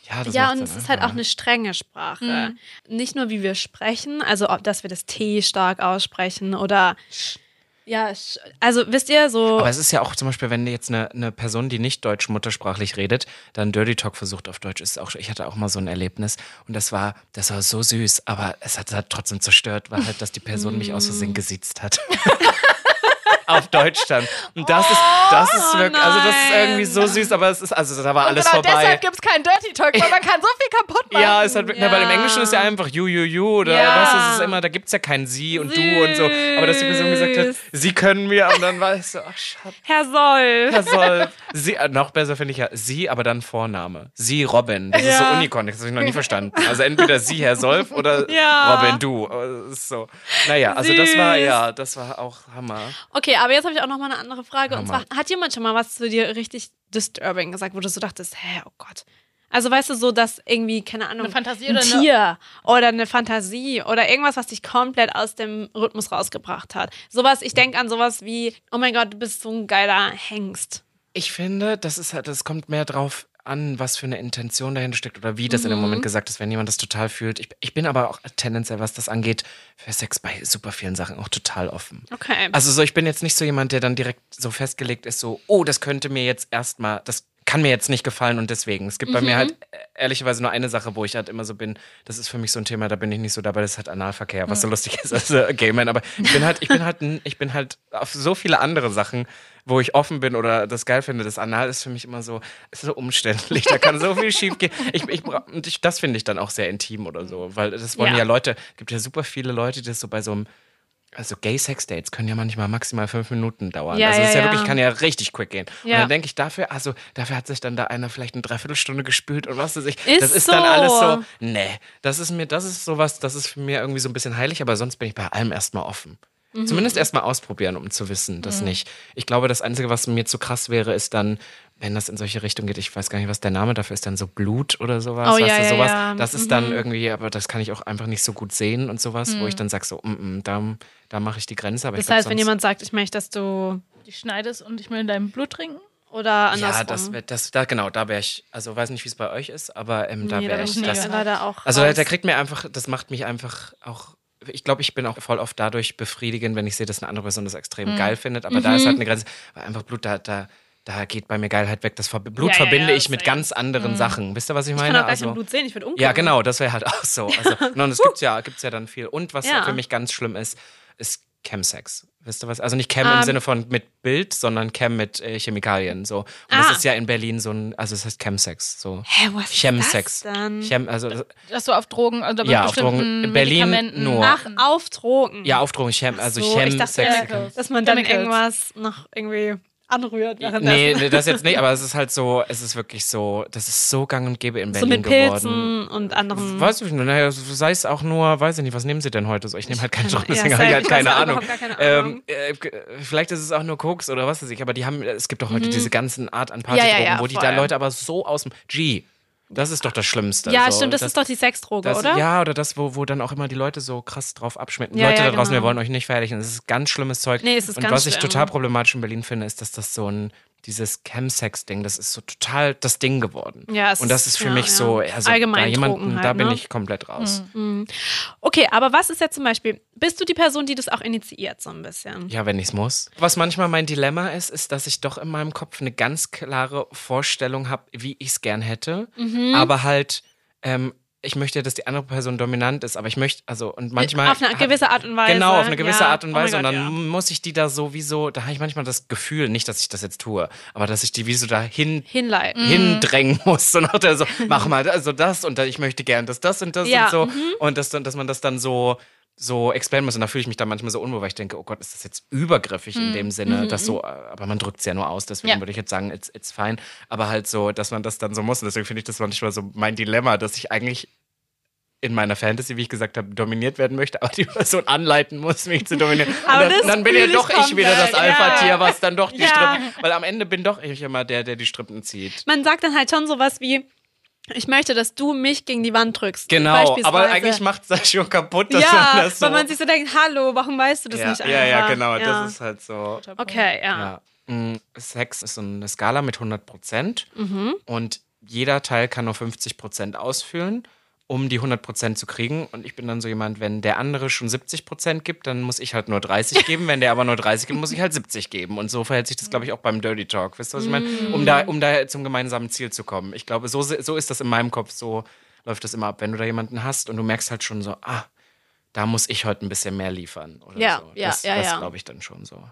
Ja, das Ja, und es ist halt auch eine strenge Sprache. Nicht nur, wie wir sprechen, also ob, dass wir das T stark aussprechen oder ja, also wisst ihr, so Aber es ist ja auch zum Beispiel, wenn jetzt eine, eine Person, die nicht deutsch muttersprachlich redet, dann Dirty Talk versucht auf Deutsch, ist auch, ich hatte auch mal so ein Erlebnis und das war, das war so süß, aber es hat, hat trotzdem zerstört, war halt, dass die Person mich aus Versehen gesiezt hat. auf Deutsch dann. Und das ist, das ist wirklich, also das ist irgendwie so süß, aber es ist, also da war alles genau vorbei. deshalb gibt es keinen Dirty Talk, weil man kann so viel kaputt machen. Ja, es hat, Na, weil im Englischen ist ja einfach you, you, you oder Ja. was ist es immer, da gibt es ja kein sie und du und so. Aber dass die Person gesagt hat, Süß. sie können mir und dann war ich so, ach Schatz. Herr Soll. Herr Solf. Sie, äh, noch besser finde ich ja sie, aber dann Vorname. Sie, Robin. Das ist so Ja. Unikon, das habe ich noch nie verstanden. Also entweder sie, Herr Solf oder Ja. Robin, du. Äh, ist So. Naja, also das war, Süß. ja, das war auch Hammer. Okay, aber jetzt habe ich auch noch mal eine andere Frage. Und Hammer. zwar, hat jemand schon mal was zu dir richtig disturbing gesagt, wo du so dachtest, hä, oh Gott. Also weißt du, so dass irgendwie, keine Ahnung, Eine Fantasie ein oder eine- Tier oder eine Fantasie oder irgendwas, was dich komplett aus dem Rhythmus rausgebracht hat. Sowas, ich denke an sowas wie, oh mein Gott, du bist so ein geiler Hengst. Ich finde, das ist halt, das kommt mehr drauf an, was für eine Intention dahinter steckt oder wie das in dem Mhm. Moment gesagt ist, wenn jemand das total fühlt. Ich, ich bin aber auch tendenziell, was das angeht, für Sex bei super vielen Sachen auch total offen. Okay. Also so, ich bin jetzt nicht so jemand, der dann direkt so festgelegt ist, so, oh, das könnte mir jetzt erstmal, das kann mir jetzt nicht gefallen und deswegen. Es gibt bei mir halt äh, ehrlicherweise nur eine Sache, wo ich halt immer so bin, das ist für mich so ein Thema, da bin ich nicht so dabei, das ist halt Analverkehr, was so lustig ist als äh, Gay Man, aber ich bin halt, ich bin halt, ich bin halt auf so viele andere Sachen, wo ich offen bin oder das geil finde. Das Anal ist für mich immer so, ist so umständlich, da kann so viel schief gehen. Ich, ich, und ich, das finde ich dann auch sehr intim oder so, weil das wollen Ja. ja Leute, gibt ja super viele Leute, die das so bei so einem also Gay-Sex-Dates können ja manchmal maximal fünf Minuten dauern. Ja, also das ist ja, ja, wirklich, kann ja richtig quick gehen. Und Ja. dann denke ich dafür, also dafür hat sich dann da einer vielleicht eine Dreiviertelstunde gespült und was weiß ich. Ist das ist so. dann alles so, nee, das ist mir, das ist sowas, das ist für mir irgendwie so ein bisschen heilig, aber sonst bin ich bei allem erstmal offen. Zumindest erstmal ausprobieren, um zu wissen, dass nicht. Ich glaube, das Einzige, was mir zu krass wäre, ist dann, wenn das in solche Richtungen geht, ich weiß gar nicht, was der Name dafür ist, dann so Blut oder sowas. Oh, weißt ja, du, ja, sowas. ja. Das ist dann irgendwie, aber das kann ich auch einfach nicht so gut sehen und sowas, wo ich dann sage, so, mm, mm, da, da mache ich die Grenze. Aber Das glaub, heißt, wenn jemand sagt, ich möchte, dass du Die schneidest und ich will in deinem Blut trinken? oder andersrum. Ja, das, wär- das, da, genau, da wäre ich, also weiß nicht, wie es bei euch ist, aber ähm, da nee, wäre ich. ich Das, leider auch. also raus. da kriegt mir einfach, das macht mich einfach auch, ich glaube, ich bin auch voll oft dadurch befriedigend, wenn ich sehe, dass eine andere Person das extrem Mhm. geil findet, aber da ist halt eine Grenze, weil einfach Blut, da, da, da geht bei mir Geilheit weg. Das Blut Ja, ja, verbinde ja, ich mit ganz anderen Sachen. Wisst ihr, was ich ich meine? kann auch also, Blut sehen, ich würde umkommen. ja, genau, das wäre halt auch so. Also, und es gibt ja, gibt's ja dann viel. Und was Ja. für mich ganz schlimm ist, ist Chemsex. Wisst ihr was? Also nicht Chem Ähm. im Sinne von mit Bild, sondern Chem mit äh, Chemikalien. So. Und Ah. das ist ja in Berlin so ein, also es heißt Chemsex. So. Hä, was ist Chemsex. das dann? Chem, also das- Dass du auf Drogen bei Ja, auf Drogen. In Berlin nur. Ach, auf Drogen. ja, Aufdrohung, Chem, also so, ich dachte, Chemsex. äh, dass man dann Chemicals. irgendwas noch irgendwie anrührt. Nee, nee, das jetzt nicht, aber es ist halt so, es ist wirklich so, das ist so gang und gäbe in so Berlin mit geworden. Pilzen und anderen. Weiß ich nicht, naja, sei es auch nur, weiß ich nicht, was nehmen sie denn heute so? Ich nehme halt keinen keine- Job, deswegen ja, habe ich halt keine Ahnung. keine Ahnung. Ähm, äh, vielleicht ist es auch nur Koks oder was weiß ich, aber die haben, es gibt doch heute diese ganzen Art an Partydrogen, Mhm. Ja, ja, wo die da Leute aber so aus dem G, das ist doch das Schlimmste. ja, so, stimmt, das, ist doch die Sexdroge, das, oder? Ja, oder das, wo, wo dann auch immer die Leute so krass drauf abschmecken. Ja, Leute ja, da draußen, genau. wir wollen euch nicht fertig. Das ist ganz schlimmes Zeug. Nee, es ist und ganz was ich schlimm. total problematisch in Berlin finde, ist, dass das so ein, dieses Chemsex-Ding, das ist so total das Ding geworden. Ja, es und das ist- für ja, mich ja. so, also Allgemein da jemanden, halt, da bin ne? ich komplett raus. Okay, aber was ist jetzt zum Beispiel, bist du die Person, die das auch initiiert, so ein bisschen? Ja, wenn ich es muss. Was manchmal mein Dilemma ist, ist, dass ich doch in meinem Kopf eine ganz klare Vorstellung habe, wie ich es gern hätte. Mhm. Aber halt, ähm, ich möchte ja, dass die andere Person dominant ist, aber ich möchte, also, und manchmal. auf eine gewisse Art und Weise. Genau, auf eine gewisse ja. Art und Oh Weise. und Gott, dann ja. muss ich die da sowieso, da habe ich manchmal das Gefühl, nicht, dass ich das jetzt tue, aber dass ich die wie so dahin hinleiten. hindrängen muss. So nach der so, mach mal also das und ich möchte gern das, das und das Ja, und so. mhm. Und das, dann- dass man das dann so so explainen muss. Und da fühle ich mich dann manchmal so unwohl, weil ich denke, oh Gott, ist das jetzt übergriffig in dem Sinne, dass so, äh, aber man drückt es ja nur aus, deswegen Ja. würde ich jetzt sagen, it's, it's fine. Aber halt so, dass man das dann so muss. Und deswegen finde ich das manchmal so mein Dilemma, dass ich eigentlich in meiner Fantasy, wie ich gesagt habe, dominiert werden möchte, aber die Person anleiten muss, mich zu dominieren. Aber das dann bin ja doch ich wieder das komplett, Alpha-Tier, ja. was dann doch die Ja. Strippen, weil am Ende bin doch ich immer der, der die Strippen zieht. Man sagt dann halt schon sowas wie, ich möchte, dass du mich gegen die Wand drückst. Genau, aber eigentlich macht es das schon kaputt, dass man Ja, das so. weil man sich so denkt, hallo, warum weißt du das ja, nicht einfach? ja, ja, genau, Ja. das ist halt so. Okay, ja. Ja. Mm, Sex ist so eine Skala mit 100 Prozent Mhm. und jeder Teil kann nur 50 Prozent ausfüllen, um die 100 Prozent zu kriegen. Und ich bin dann so jemand, wenn der andere schon 70 Prozent gibt, dann muss ich halt nur 30 geben. Wenn der aber nur 30 gibt, muss ich halt 70 geben. Und so verhält sich das, glaube ich, auch beim Dirty Talk. Wisst ihr, was ich meine? Um da, um da zum gemeinsamen Ziel zu kommen. Ich glaube, so, so ist das in meinem Kopf, so läuft das immer ab. Wenn du da jemanden hast und du merkst halt schon so, ah, da muss ich heute ein bisschen mehr liefern. Oder Ja, so. ja, das, ja, das ja. glaube ich dann schon so.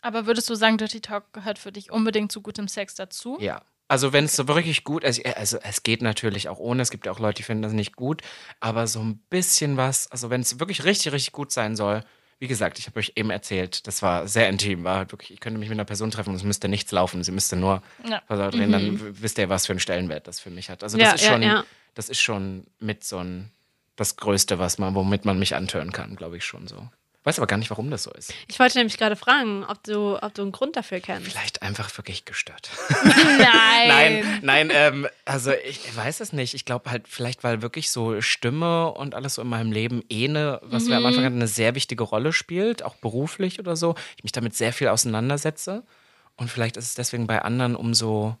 Aber würdest du sagen, Dirty Talk gehört für dich unbedingt zu gutem Sex dazu? Ja. Also wenn es so wirklich gut ist, also es geht natürlich auch ohne, es gibt ja auch Leute, die finden das nicht gut, aber so ein bisschen was, also wenn es wirklich richtig, richtig gut sein soll, wie gesagt, ich habe euch eben erzählt, das war sehr intim, war halt wirklich, ich könnte mich mit einer Person treffen und es müsste nichts laufen, sie müsste nur Ja. drehen, dann w- wisst ihr, was für einen Stellenwert das für mich hat. Also das Ja, ist schon, ja. das ist schon mit so ein, das Größte, was man, womit man mich antören kann, glaube ich schon so. Weiß aber gar nicht, warum das so ist. Ich wollte nämlich gerade fragen, ob du, ob du einen Grund dafür kennst. Vielleicht einfach wirklich gestört. Nein. Nein, nein, ähm, also ich weiß es nicht. Ich glaube halt vielleicht, weil wirklich so Stimme und alles so in meinem Leben eine, was wir am Anfang hatten, eine sehr wichtige Rolle spielt, auch beruflich oder so. Ich mich damit sehr viel auseinandersetze. Und vielleicht ist es deswegen bei anderen umso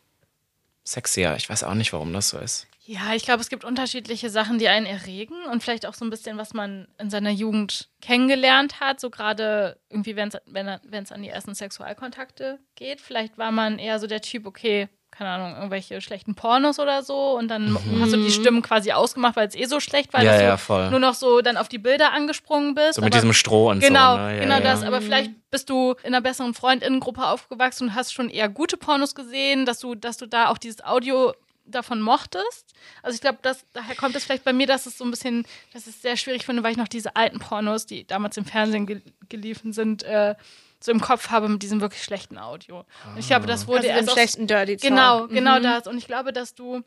sexier. Ich weiß auch nicht, warum das so ist. Ja, ich glaube, es gibt unterschiedliche Sachen, die einen erregen und vielleicht auch so ein bisschen, was man in seiner Jugend kennengelernt hat. So gerade irgendwie, wenn's, wenn es an die ersten Sexualkontakte geht. Vielleicht war man eher so der Typ, okay, keine Ahnung, irgendwelche schlechten Pornos oder so und dann hast du die Stimmen quasi ausgemacht, weil es eh so schlecht war, Mhm. Ja, dass ja, du voll. nur noch so dann auf die Bilder angesprungen bist. So mit diesem Stroh und Genau, so. Ne? Ja, genau ja. das. Aber vielleicht bist du in einer besseren Freundinnengruppe aufgewachsen und hast schon eher gute Pornos gesehen, dass du, dass du da auch dieses Audio davon mochtest. Also ich glaube, dass daher kommt es vielleicht bei mir, dass es so ein bisschen, dass ich es sehr schwierig finde, weil ich noch diese alten Pornos, die damals im Fernsehen ge geliefen sind, äh, so im Kopf habe mit diesem wirklich schlechten Audio. Und ich glaube, das wurde Also den erst aus- schlechten Dirty Talk. Genau, genau Mhm. das. Und ich glaube, dass du,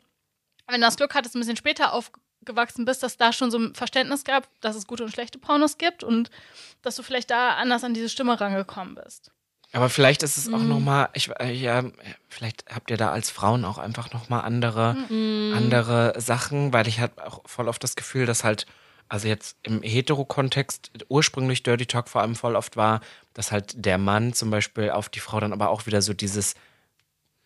wenn du das Glück hattest, ein bisschen später auf, aufgewachsen bist, dass da schon so ein Verständnis gab, dass es gute und schlechte Pornos gibt und dass du vielleicht da anders an diese Stimme rangekommen bist. Aber vielleicht ist es auch Mhm. nochmal, ich, äh, ja, vielleicht habt ihr da als Frauen auch einfach nochmal andere, Mhm. andere Sachen, weil ich halt auch voll oft das Gefühl, dass halt, also jetzt im Hetero-Kontext ursprünglich Dirty Talk vor allem voll oft war, dass halt der Mann zum Beispiel auf die Frau dann aber auch wieder so dieses,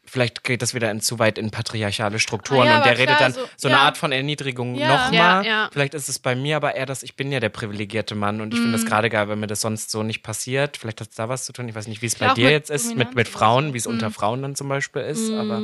vielleicht geht das wieder in, zu weit in patriarchale Strukturen Ah ja, und der aber redet klar, dann so- so, eine ja. Art von Erniedrigung Ja. nochmal. Vielleicht ist es bei mir aber eher, dass ich bin ja der privilegierte Mann und ich finde Mhm. das gerade geil, wenn mir das sonst so nicht passiert. Vielleicht hat es da was zu tun. Ich weiß nicht, wie es bei dir jetzt ist, mit, mit Frauen, wie es unter Mhm. Frauen dann zum Beispiel ist, aber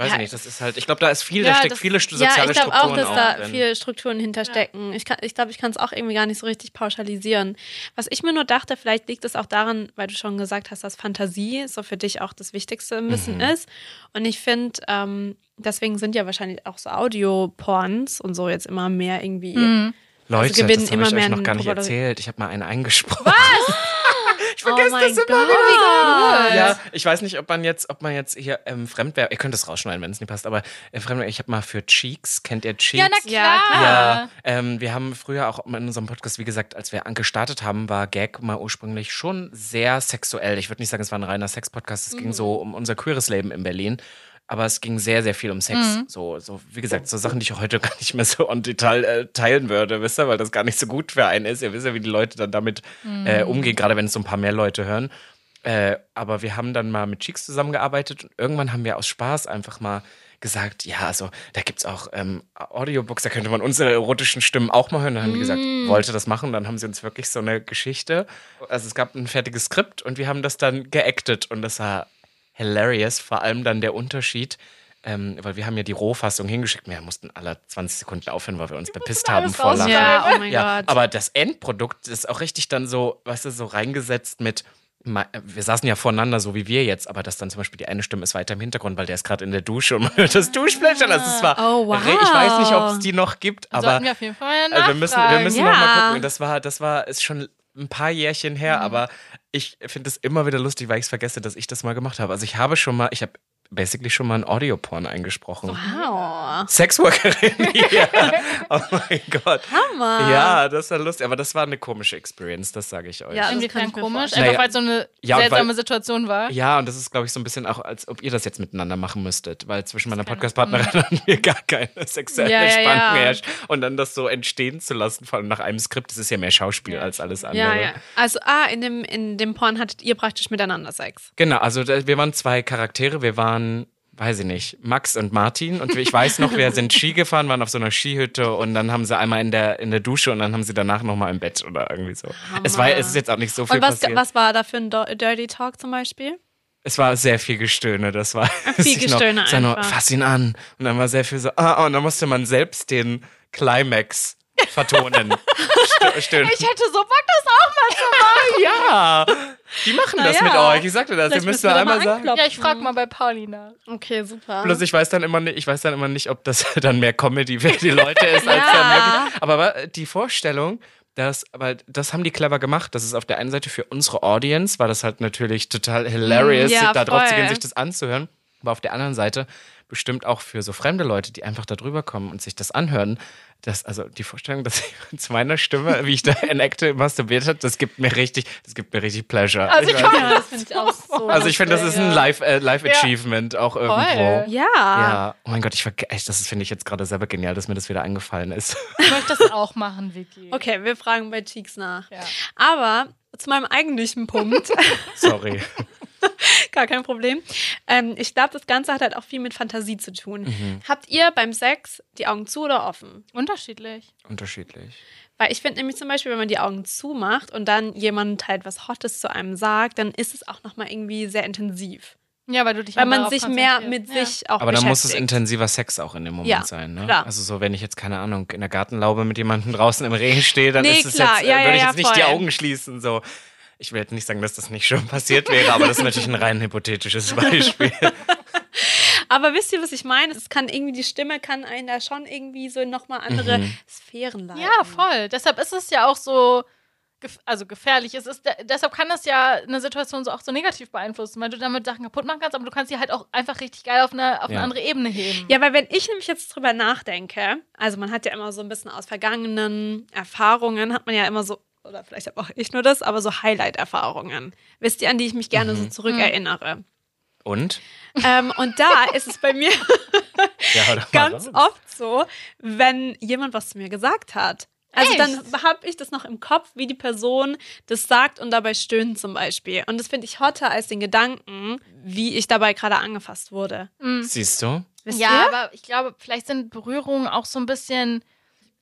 weiß Ja, ich nicht, das ist halt, ich glaube, da ist viel, Ja, da steckt das- viele st- Ja, soziale ich glaube auch, Strukturen dass da drin. viele Strukturen hinterstecken. Ich, kann- ich glaube, ich kann es auch irgendwie gar nicht so richtig pauschalisieren. Was ich mir nur dachte, vielleicht liegt es auch daran, weil du schon gesagt hast, dass Fantasie so für dich auch das Wichtigste ein bisschen Mhm. ist. Und ich finde, ähm, deswegen sind ja wahrscheinlich auch so Audio-Porns und so jetzt immer mehr irgendwie. Mhm. Leute, also gewinnen das habe ich euch noch gar nicht erzählt. Ich habe mal einen eingesprochen. Was? ich vergesse oh das immer. Gott. Ja, ich weiß nicht, ob man jetzt, ob man jetzt hier ähm, Fremdwerbung, ihr könnt es rausschneiden, wenn es nicht passt, aber äh, Fremdwerbung, ich habe mal für Cheeks, kennt ihr Cheeks? Ja, na Ja, klar. Ja, ähm, wir haben früher auch in unserem Podcast, wie gesagt, als wir gestartet haben, war Gag mal ursprünglich schon sehr sexuell. Ich würde nicht sagen, es war ein reiner Sex-Podcast. Es ging so um unser queeres Leben in Berlin. Aber es ging sehr, sehr viel um Sex. So, so, wie gesagt, so Sachen, die ich heute gar nicht mehr so on Detail äh, teilen würde, wisst ihr, weil das gar nicht so gut für einen ist. Ihr wisst ja, wie die Leute dann damit äh, umgehen, gerade wenn es so ein paar mehr Leute hören. Äh, aber wir haben dann mal mit Cheeks zusammengearbeitet und irgendwann haben wir aus Spaß einfach mal gesagt, ja, also da gibt's auch ähm, Audiobooks, da könnte man unsere erotischen Stimmen auch mal hören. Dann haben die gesagt, wollte das machen. Dann haben sie uns wirklich so eine Geschichte. Also es gab ein fertiges Skript und wir haben das dann geactet und das war hilarious. Vor allem dann der Unterschied, ähm, weil wir haben ja die Rohfassung hingeschickt. Wir mussten alle 20 Sekunden aufhören, weil wir uns bepisst haben vor Lachen. Ja, oh mein Ja, Gott. aber das Endprodukt ist auch richtig dann so, weißt du, so reingesetzt mit. Wir saßen ja voreinander, so wie wir jetzt, aber dass dann zum Beispiel die eine Stimme ist weiter im Hintergrund, weil der ist gerade in der Dusche und man hört das Duschplätschern. Also es war, Oh, wow. ich weiß nicht, ob es die noch gibt, aber Sollten wir auf jeden Fall also wir müssen, wir müssen Ja. noch mal gucken. Das war, das war, ist schon ein paar Jährchen her, Mhm. aber ich finde es immer wieder lustig, weil ich es vergesse, dass ich das mal gemacht habe. Also ich habe schon mal, ich habe basically schon mal ein Audioporn eingesprochen. Wow. Sexworkerin, ja. Oh mein Gott. Hammer. Ja, das war lustig, aber das war eine komische Experience, das sage ich euch. Ja, Inwiefern ich mir komisch? Einfach Naja. weil es so eine Ja, seltsame weil- Situation war. Ja, und das ist, glaube ich, so ein bisschen auch, als ob ihr das jetzt miteinander machen müsstet, weil zwischen meiner Podcast-Partnerin und mir gar keine sexuelle Ja, ja, Spannung ja. herrscht. Und dann das so entstehen zu lassen, vor allem nach einem Skript, das ist ja mehr Schauspiel als alles andere. Ja, ja. Also, ah, in dem, in dem Porn hattet ihr praktisch miteinander Sex. Genau, also wir waren zwei Charaktere, wir waren, weiß ich nicht, Max und Martin und ich weiß noch, wir sind Ski gefahren, waren auf so einer Skihütte und dann haben sie einmal in der, in der Dusche und dann haben sie danach nochmal im Bett oder irgendwie so. Es war, es ist jetzt auch nicht so viel Und was, passiert. was war da für ein Dirty Talk zum Beispiel? Es war sehr viel Gestöhne, das war Viel noch- Gestöhne es war nur, einfach. fass ihn an und dann war sehr viel so, ah, und dann musste man selbst den Climax vertonen. Stö- Stöhnen. Ich hätte so Bock, das auch mal zu machen. ja, die machen das Na mit ja. euch. Ich sagte das, ihr müsst nur einmal sagen. Ja, ich frage mal bei Paulina. Okay, super. Bloß ich weiß dann immer nicht, ich weiß dann immer nicht, ob das dann mehr Comedy für die Leute ist, als Ja. dann wirklich. Aber die Vorstellung, dass, aber das haben die clever gemacht. Das ist auf der einen Seite für unsere Audience, war das halt natürlich total hilarious, ja, da drauf zu gehen, sich das anzuhören. Aber auf der anderen Seite bestimmt auch für so fremde Leute, die einfach da drüber kommen und sich das anhören. Das, also die Vorstellung, dass ich zu meiner Stimme, wie ich da enacte, masturbiert hat, das gibt mir richtig, das gibt mir richtig Pleasure. Also ich ich weiß- ja, das finde ich auch so. also ich finde, das ist ein Ja. Live, äh, Live Achievement auch irgendwo. ja. Ja, oh mein Gott, ich verge- echt, das finde ich jetzt gerade selber genial, dass mir das wieder eingefallen ist. Ich möchte das auch machen, Vicky. Okay, wir fragen bei Cheeks nach. Ja. Aber zu meinem eigentlichen Punkt, Sorry. gar kein Problem. Ähm, ich glaube, das Ganze hat halt auch viel mit Fantasie zu tun. Mhm. Habt ihr beim Sex die Augen zu oder offen? Unterschiedlich. Unterschiedlich. Weil ich finde nämlich zum Beispiel, wenn man die Augen zumacht und dann jemand halt was Hottes zu einem sagt, dann ist es auch nochmal irgendwie sehr intensiv. Ja, weil du dich Weil auch man sich mehr mit. Ja. sich auch Aber dann muss es intensiver Sex auch in dem Moment Ja, sein, ne? klar. Also so, wenn ich jetzt, keine Ahnung, in der Gartenlaube mit jemandem draußen im Regen stehe, dann Nee, ist es klar. jetzt, äh, Ja, würde ja, ich ja, jetzt nicht die voll. Augen schließen. So. Ich will jetzt nicht sagen, dass das nicht schon passiert wäre, aber das ist natürlich ein rein hypothetisches Beispiel. Aber wisst ihr, was ich meine? Es kann irgendwie, die Stimme kann einen da schon irgendwie so nochmal andere Mhm. Sphären leiten. Ja, voll. Deshalb ist es ja auch so, gef also gefährlich ist. ist de- deshalb kann das ja eine Situation so auch so negativ beeinflussen, weil du damit Sachen kaputt machen kannst, aber du kannst sie halt auch einfach richtig geil auf eine, auf eine Ja. andere Ebene heben. Ja, weil wenn ich nämlich jetzt drüber nachdenke, also man hat ja immer so ein bisschen aus vergangenen Erfahrungen, hat man ja immer so, oder vielleicht habe auch ich nur das, aber so Highlight-Erfahrungen. Wisst ihr, an die ich mich gerne so zurückerinnere? Und? ähm, und da ist es bei mir Ja, ganz oft so, wenn jemand was zu mir gesagt hat. Also Echt? dann habe ich das noch im Kopf, wie die Person das sagt und dabei stöhnt zum Beispiel. Und das finde ich hotter als den Gedanken, wie ich dabei gerade angefasst wurde. Siehst du? Wisst ja, ihr? aber ich glaube, vielleicht sind Berührungen auch so ein bisschen.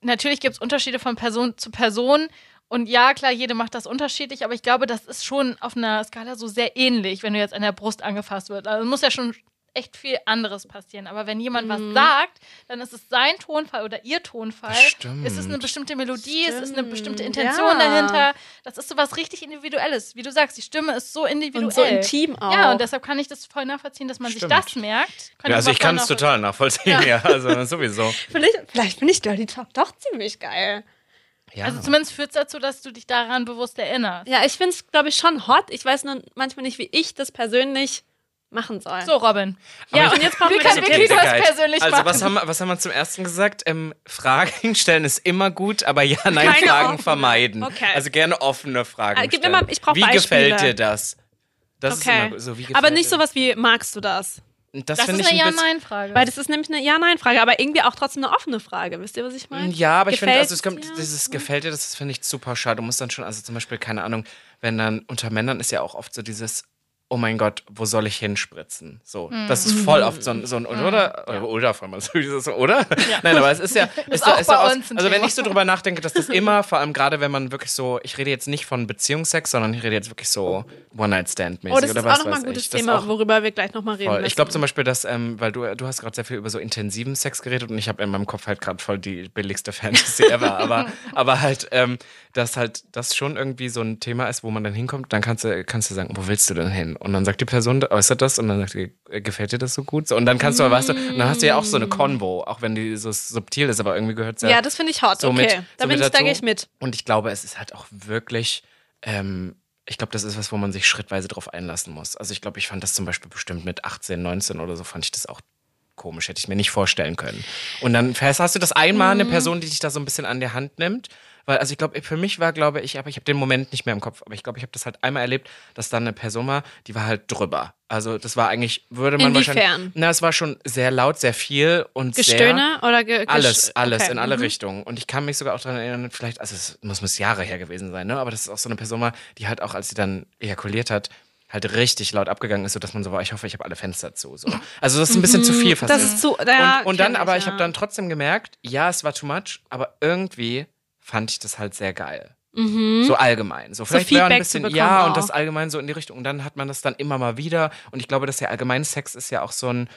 Natürlich gibt es Unterschiede von Person zu Person. Und ja, klar, jede macht das unterschiedlich, aber ich glaube, das ist schon auf einer Skala so sehr ähnlich, wenn du jetzt an der Brust angefasst wird. Also muss ja schon echt viel anderes passieren. Aber wenn jemand Mhm. was sagt, dann ist es sein Tonfall oder ihr Tonfall. Stimmt. Es ist eine bestimmte Melodie, es ist eine Stimmt, bestimmte Intention ja. dahinter. Das ist so was richtig Individuelles. Wie du sagst, die Stimme ist so individuell. Und so intim auch. Ja, und deshalb kann ich das voll nachvollziehen, dass man Stimmt. sich das merkt. Kann Ja, also ich kann es total nachvollziehen, ja. Also sowieso. Vielleicht, vielleicht finde ich Dirty Talk doch ziemlich geil. Ja. Also zumindest führt es dazu, dass du dich daran bewusst erinnerst. Ja, ich finde es, glaube ich, schon hot. Ich weiß nur manchmal nicht, wie ich das persönlich machen soll. So, Robin. ja, Aber ich- und jetzt brauchen Wir wirklich Tipps. das persönlich also machen. was haben, wir, was haben wir zum ersten gesagt? Ähm, Fragen stellen ist immer gut, aber ja, nein, Keine Fragen offene. vermeiden. Okay. Also gerne offene Fragen Ah, gib mir stellen. mal- ich brauch Wie Beispiele. gefällt dir das? Das ist Okay. immer so, wie gefällt Aber nicht dir? sowas wie, magst du das? Das, Das ist eine. Ja-Nein-Frage. Weil das ist nämlich eine Ja-Nein-Frage, aber irgendwie auch trotzdem eine offene Frage. Wisst ihr, was ich meine? Ja, aber ich finde, also es kommt, dir? dieses gefällt dir, das finde ich super schade. Du musst dann schon, also zum Beispiel, keine Ahnung, wenn dann unter Männern ist ja auch oft so dieses, oh mein Gott, wo soll ich hinspritzen? So, das ist voll oft so ein, so ein oder? Oder, oder, vor allem so oder? Nein, aber es ist ja, ist ja, auch ist ja aus, also wenn Thema. ich so drüber nachdenke, dass das immer, vor allem gerade wenn man wirklich so, ich rede jetzt nicht von Beziehungsex, sondern ich rede jetzt wirklich so One-Night-Stand-mäßig Oh, das oder ist was auch nochmal ein gutes ich. Thema, worüber wir gleich nochmal reden Voll. Ich glaube zum Beispiel, dass, ähm, weil du, du hast gerade sehr viel über so intensiven Sex geredet und ich habe in meinem Kopf halt gerade voll die billigste Fantasy ever, aber, aber halt, ähm, dass halt das schon irgendwie so ein Thema ist, wo man dann hinkommt, dann kannst du, kannst du sagen, wo willst du denn hin? Und dann sagt die Person, äußert das und dann sagt die, äh, gefällt dir das so gut? So, und dann kannst du, weißt du, und dann hast du ja auch so eine Convo, auch wenn die so subtil ist, aber irgendwie gehört es ja, ja, das finde ich hot. so okay, mit, da so bin ich, da gehe ich mit. Und ich glaube, es ist halt auch wirklich, ähm, ich glaube, das ist was, wo man sich schrittweise drauf einlassen muss. Also ich glaube, ich fand das zum Beispiel bestimmt mit 18, 19 oder so, fand ich das auch komisch, hätte ich mir nicht vorstellen können. Und dann hast du das einmal Mhm. eine Person, die dich da so ein bisschen an der Hand nimmt. Weil, also ich glaube, für mich war, glaube ich, aber ich habe den Moment nicht mehr im Kopf, aber ich glaube, ich habe das halt einmal erlebt, dass dann eine Person war, die war halt drüber. Also das war eigentlich, würde man Inwiefern? wahrscheinlich. Na, es war schon sehr laut, sehr viel und sehr. Gestöhne oder ge Alles, alles, okay. in alle mhm. Richtungen. Und ich kann mich sogar auch daran erinnern, vielleicht, also es muss, muss Jahre her gewesen sein, ne? Aber das ist auch so eine Person war, die halt auch, als sie dann ejakuliert hat, halt richtig laut abgegangen ist, sodass man so war, ich hoffe, ich habe alle Fenster zu. So. Also das ist ein bisschen zu viel fast. Mhm. Das ist zu. Ja, und, und dann, kenn aber ich ja. habe dann trotzdem gemerkt, ja, es war too much, aber irgendwie fand ich das halt sehr geil. So allgemein. So vielleicht wäre ein bisschen, bekommen ja, und auch. das allgemein so in die Richtung. Und dann hat man das dann immer mal wieder. Und ich glaube, dass der allgemeine Sex ist ja auch so ein,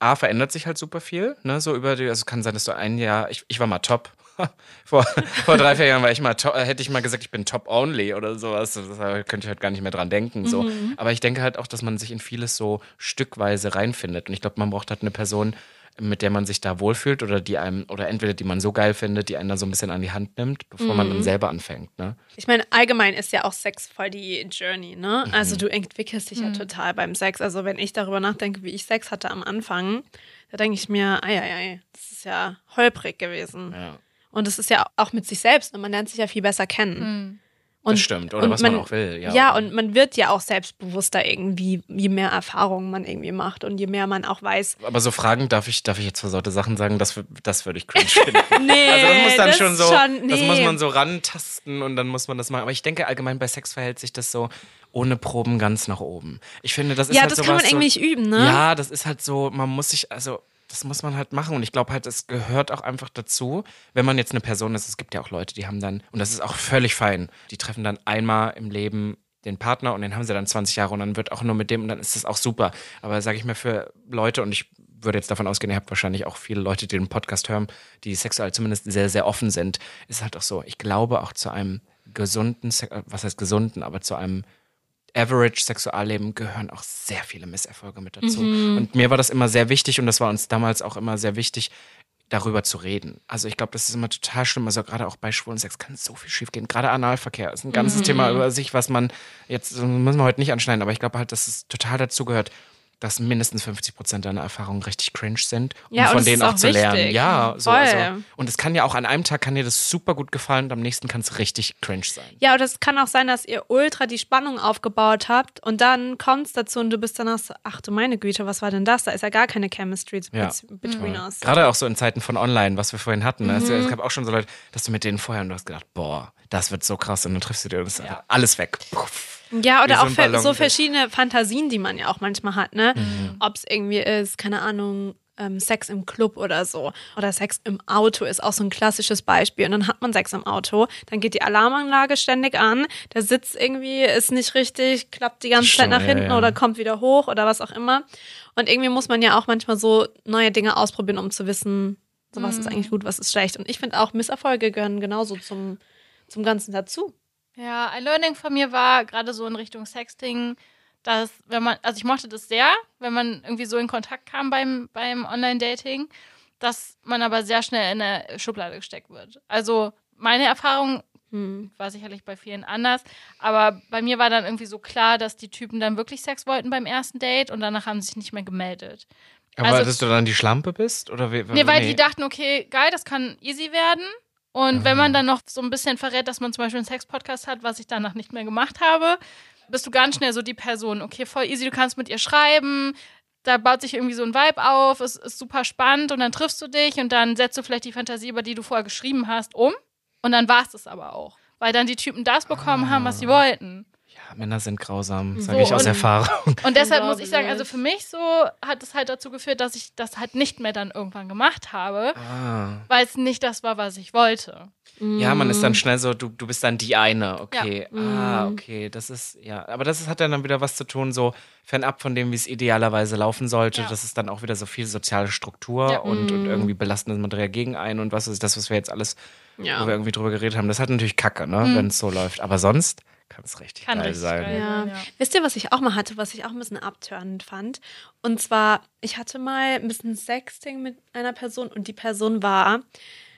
A, verändert sich halt super viel, ne, so über die, also kann sein, dass du ein Jahr, ich, ich war mal top. vor, vor drei, vier Jahren war ich mal top, äh, hätte ich mal gesagt, ich bin top only oder sowas. Das äh, könnte ich halt gar nicht mehr dran denken. So. Mhm. Aber ich denke halt auch, dass man sich in vieles so stückweise reinfindet. Und ich glaube, man braucht halt eine Person, mit der man sich da wohlfühlt oder die einem, oder entweder die man so geil findet, die einen da so ein bisschen an die Hand nimmt, bevor man Mhm. dann selber anfängt. Ne? Ich meine, allgemein ist ja auch Sex voll die Journey, ne? Mhm. Also du entwickelst dich ja total beim Sex. Also wenn ich darüber nachdenke, wie ich Sex hatte am Anfang, da denke ich mir, ei, ei, ei, das ist ja holprig gewesen. Ja. Und es ist ja auch mit sich selbst. Und man lernt sich ja viel besser kennen. Und, Das stimmt. Oder was man, auch will. Ja, Ja, und man wird ja auch selbstbewusster irgendwie, je mehr Erfahrungen man irgendwie macht und je mehr man auch weiß. Aber so Fragen, darf ich, darf ich jetzt versaute Sachen sagen? Das, das würde ich cringe finden. Nee, Also das muss dann das schon so, schon- das nee. muss man so rantasten und dann muss man das machen. Aber ich denke allgemein bei Sex verhält sich das so ohne Proben ganz nach oben. Ich finde, das ist Ja, halt das sowas kann man so, irgendwie nicht üben, ne? Ja, das ist halt so, man muss sich, also das muss man halt machen. Und ich glaube halt, es gehört auch einfach dazu, wenn man jetzt eine Person ist, es gibt ja auch Leute, die haben dann, und das ist auch völlig fein, die treffen dann einmal im Leben den Partner und den haben sie dann 20 Jahre und dann wird auch nur mit dem und dann ist das auch super. Aber sage ich mir für Leute und ich würde jetzt davon ausgehen, ihr habt wahrscheinlich auch viele Leute, die den Podcast hören, die sexuell zumindest sehr, sehr offen sind, ist halt auch so, ich glaube auch zu einem gesunden, äh, was heißt gesunden, aber zu einem Average-Sexualleben gehören auch sehr viele Misserfolge mit dazu. Und mir war das immer sehr wichtig und das war uns damals auch immer sehr wichtig, darüber zu reden. Also ich glaube, das ist immer total schlimm. Also gerade auch bei schwulen Sex kann so viel schiefgehen. Gerade Analverkehr ist ein ganzes Thema über sich, was man jetzt das müssen wir heute nicht anschneiden, aber ich glaube halt, dass es total dazu gehört, dass mindestens 50 Prozent deiner Erfahrungen richtig cringe sind, um Ja, und von denen auch, auch zu lernen. Ja, so, also, und es kann ja auch an einem Tag kann dir das super gut gefallen und am nächsten kann es richtig cringe sein. Ja, oder es kann auch sein, dass ihr ultra die Spannung aufgebaut habt und dann kommt es dazu und du bist danach so, ach du meine Güte, was war denn das? Da ist ja gar keine Chemistry Ja. bet- between us. Gerade auch so in Zeiten von online, was wir vorhin hatten. Mhm. Es gab auch schon so Leute, dass du mit denen vorher und du hast gedacht, boah, das wird so krass und dann triffst du dir und ist einfach alles weg. Puff. Ja, oder auch so verschiedene Fantasien, die man ja auch manchmal hat, ne? Mhm. Ob es irgendwie ist, keine Ahnung, ähm, Sex im Club oder so. Oder Sex im Auto ist auch so ein klassisches Beispiel. Und dann hat man Sex im Auto, dann geht die Alarmanlage ständig an, der Sitz irgendwie ist nicht richtig, klappt die ganze Zeit nach ja, hinten ja. oder kommt wieder hoch oder was auch immer. Und irgendwie muss man ja auch manchmal so neue Dinge ausprobieren, um zu wissen, so was ist Mhm. eigentlich gut, was ist schlecht. Und ich finde auch, Misserfolge gehören genauso zum, zum Ganzen dazu. Ja, ein Learning von mir war gerade so in Richtung Sexting, dass wenn man, also ich mochte das sehr, wenn man irgendwie so in Kontakt kam beim, beim Online-Dating, dass man aber sehr schnell in eine Schublade gesteckt wird. Also meine Erfahrung Hm. war sicherlich bei vielen anders, aber bei mir war dann irgendwie so klar, dass die Typen dann wirklich Sex wollten beim ersten Date und danach haben sie sich nicht mehr gemeldet. Aber Also- dass du dann die Schlampe bist? Oder wie, Nee, weil die dachten, okay, geil, das kann easy werden. Und wenn man dann noch so ein bisschen verrät, dass man zum Beispiel einen Sex-Podcast hat, was ich danach nicht mehr gemacht habe, bist du ganz schnell so die Person, okay, voll easy, du kannst mit ihr schreiben, da baut sich irgendwie so ein Vibe auf, es ist super spannend und dann triffst du dich und dann setzt du vielleicht die Fantasie, über die du vorher geschrieben hast, um. Und dann war es das aber auch. Weil dann die Typen das bekommen haben, was sie wollten. Ja, Männer sind grausam, sage So, ich aus und- Erfahrung. Und deshalb muss ich sagen, also für mich so hat es halt dazu geführt, dass ich das halt nicht mehr dann irgendwann gemacht habe, Ah. weil es nicht das war, was ich wollte. Ja, man Mhm. ist dann schnell so, du, du bist dann die eine, okay. Ah, Mhm. okay, das ist, ja. Aber das ist, hat dann wieder was zu tun, so fernab von dem, wie es idealerweise laufen sollte. Ja. Das ist dann auch wieder so viel soziale Struktur Ja. und, und Mhm. irgendwie belastendes Material gegen einen und was ist das, was wir jetzt alles, Ja. wo wir irgendwie drüber geredet haben. Das hat natürlich Kacke, ne, Mhm. wenn es so läuft. Aber sonst kann es richtig Kann geil richtig sein. geil Ja. sein, ja. Wisst ihr, was ich auch mal hatte, was ich auch ein bisschen abtörnend fand? Und zwar, ich hatte mal ein bisschen Sexting mit einer Person und die Person war